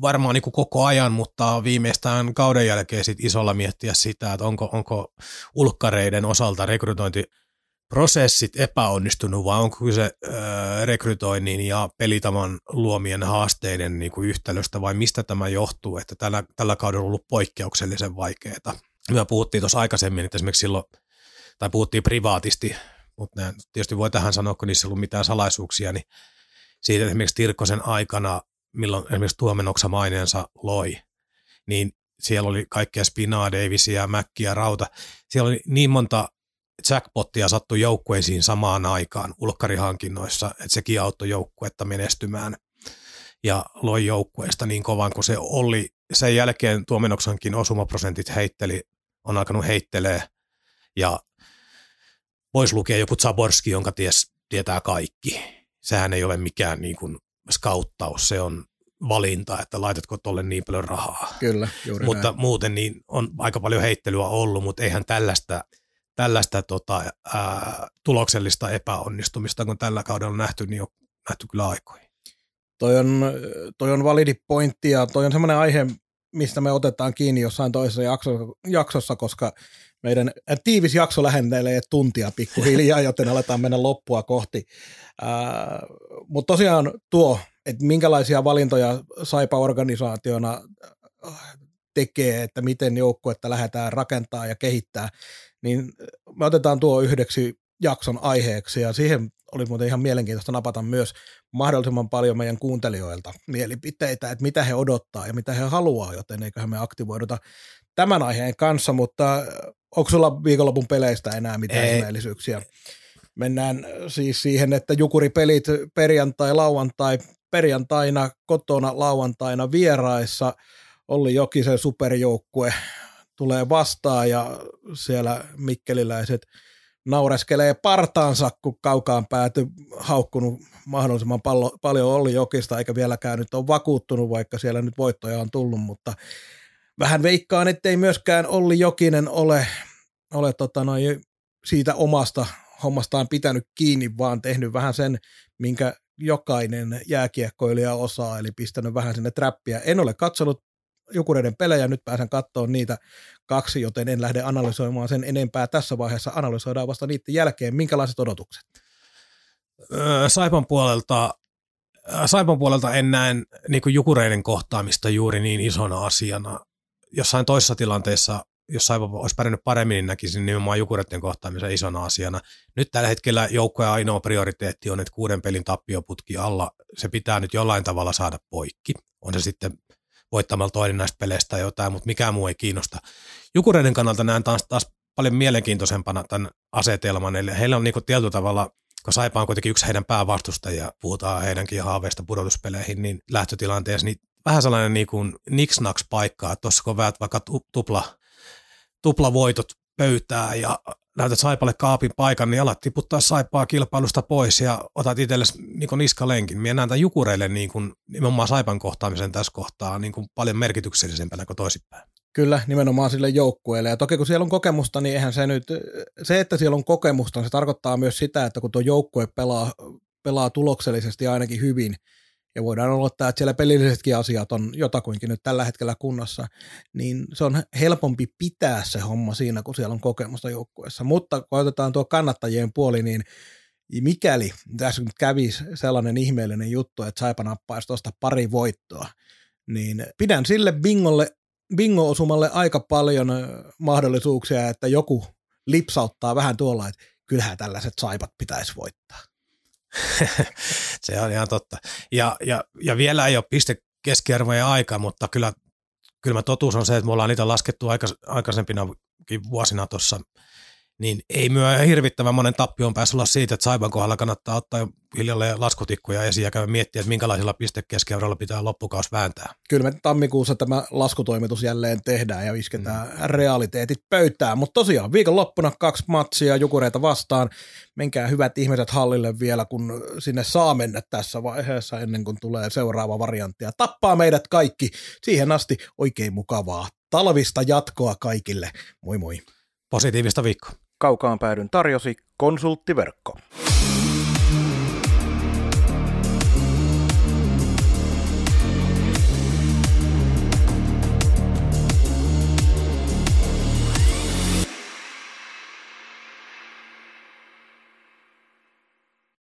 varmaan niin kuin koko ajan, mutta viimeistään kauden jälkeen sit isolla miettiä sitä, että onko, onko ulkkareiden osalta rekrytointiprosessit epäonnistunut vai onko kyse äh, rekrytoinnin ja pelitavan luomien haasteiden niin kuin yhtälöstä vai mistä tämä johtuu, että tällä, tällä kaudella on ollut poikkeuksellisen vaikeaa. Me puhuttiin tuossa aikaisemmin, että esimerkiksi silloin, tai puhuttiin privaatisti, mutta tietysti voi tähän sanoa, kun niissä ei ollut mitään salaisuuksia, niin siitä esimerkiksi Tirkkosen aikana milloin esimerkiksi Tuomenoksa maineensa loi, niin siellä oli kaikkea Spinaa, Davisia, Mäkkiä, Rauta. Siellä oli niin monta jackpottia sattu joukkueisiin samaan aikaan ulkkarihankinnoissa, että sekin auttoi joukkuetta menestymään ja loi joukkueesta niin kovan kuin se oli. Sen jälkeen Tuomenoksankin osumaprosentit heitteli, on alkanut heittelee ja voisi lukea joku Zaborski, jonka ties, tietää kaikki. Sehän ei ole mikään niin kuin skauttaus, se on valinta, että laitatko tuolle niin paljon rahaa. Kyllä, juuri Mutta näin. muuten niin on aika paljon heittelyä ollut, mutta eihän tällaista, tällaista tota, ää, tuloksellista epäonnistumista, kun tällä kaudella on nähty, niin on nähty kyllä aikoihin. Toi on, toi on validi pointti ja toi on semmoinen aihe, mistä me otetaan kiinni jossain toisessa jaksossa, jaksossa koska meidän tiivis jakso lähentelee tuntia pikkuhiljaa, [LAUGHS] joten aletaan mennä loppua kohti. Mutta tosiaan tuo, että minkälaisia valintoja Saipa organisaationa äh, tekee, että miten joukkuetta lähdetään rakentaa ja kehittää, niin me otetaan tuo yhdeksi jakson aiheeksi ja siihen oli muuten ihan mielenkiintoista napata myös mahdollisimman paljon meidän kuuntelijoilta mielipiteitä, että mitä he odottaa ja mitä he haluaa, joten eiköhän me aktivoiduta tämän aiheen kanssa, mutta onko sulla viikonlopun peleistä enää mitään Ei. ihmeellisyyksiä? Mennään siis siihen, että jukuripelit perjantai, lauantai, perjantaina kotona, lauantaina vieraissa. Olli Jokisen superjoukkue tulee vastaan ja siellä mikkeliläiset naureskelee partaansa, kun kaukaan pääty haukkunut mahdollisimman pallo, paljon Olli Jokista, eikä vieläkään nyt ole vakuuttunut, vaikka siellä nyt voittoja on tullut, mutta vähän veikkaan, ettei myöskään Olli Jokinen ole, ole tota noin, siitä omasta hommastaan pitänyt kiinni, vaan tehnyt vähän sen, minkä jokainen jääkiekkoilija osaa, eli pistänyt vähän sinne trappia. En ole katsonut Jukureiden pelejä, nyt pääsen katsoa niitä kaksi, joten en lähde analysoimaan sen enempää tässä vaiheessa. Analysoidaan vasta niiden jälkeen. Minkälaiset odotukset? Saipan puolelta, Saipan puolelta en näe niin Jukureiden kohtaamista juuri niin isona asiana. Jossain toisessa tilanteessa jos Saipa olisi pärjännyt paremmin, niin näkisin nimenomaan Jukureiden kohtaamisen isona asiana. Nyt tällä hetkellä joukkojen ainoa prioriteetti on, että kuuden pelin tappioputki alla, se pitää nyt jollain tavalla saada poikki. On se sitten voittamalla toinen näistä peleistä tai jotain, mutta mikään muu ei kiinnosta. Jukureiden kannalta näen taas, taas paljon mielenkiintoisempana tämän asetelman, eli heillä on niinku tietyllä tavalla kun Saipa on kuitenkin yksi heidän päävastustajia, puhutaan heidänkin haaveista pudotuspeleihin, niin lähtötilanteessa niin vähän sellainen niin kuin niksnaks paikka, että tuossa kun väät vaikka tupla tuplavoitot pöytää ja näytät Saipalle kaapin paikan, niin alat tiputtaa Saipaa kilpailusta pois ja otat itsellesi niin niskalenkin. Minä näen tämän Jukureille niin kuin, nimenomaan Saipan kohtaamisen tässä kohtaa niin kuin paljon merkityksellisempänä kuin toisinpäin. Kyllä, nimenomaan sille joukkueelle. Ja toki kun siellä on kokemusta, niin eihän se nyt, se että siellä on kokemusta, se tarkoittaa myös sitä, että kun tuo joukkue pelaa, pelaa tuloksellisesti ainakin hyvin, ja voidaan odottaa, että siellä pelillisetkin asiat on jotakuinkin nyt tällä hetkellä kunnossa, niin se on helpompi pitää se homma siinä, kun siellä on kokemusta joukkueessa. Mutta kun otetaan tuo kannattajien puoli, niin mikäli tässä nyt kävisi sellainen ihmeellinen juttu, että Saipa nappaisi tuosta pari voittoa, niin pidän sille bingolle, bingo-osumalle aika paljon mahdollisuuksia, että joku lipsauttaa vähän tuolla, että kyllähän tällaiset Saipat pitäisi voittaa. [LAUGHS] se on ihan totta. Ja, ja, ja vielä ei ole piste keskiarvojen aika, mutta kyllä, kyllä totuus on se, että me ollaan niitä laskettu aikaisempinakin vuosina tuossa niin ei myö hirvittävän monen tappion päässä olla siitä, että Saiban kohdalla kannattaa ottaa hiljalleen laskutikkuja esiin ja käydä miettiä, että minkälaisilla pistekeskiarvoilla pitää loppukaus vääntää. Kyllä me tammikuussa tämä laskutoimitus jälleen tehdään ja isketään mm. realiteetit pöytään, mutta tosiaan viikonloppuna kaksi matsia Jukureita vastaan. Menkää hyvät ihmiset hallille vielä, kun sinne saa mennä tässä vaiheessa ennen kuin tulee seuraava variantti ja tappaa meidät kaikki. Siihen asti oikein mukavaa talvista jatkoa kaikille. Moi moi. Positiivista viikkoa. Kaukaan päädyn tarjosi konsulttiverkko.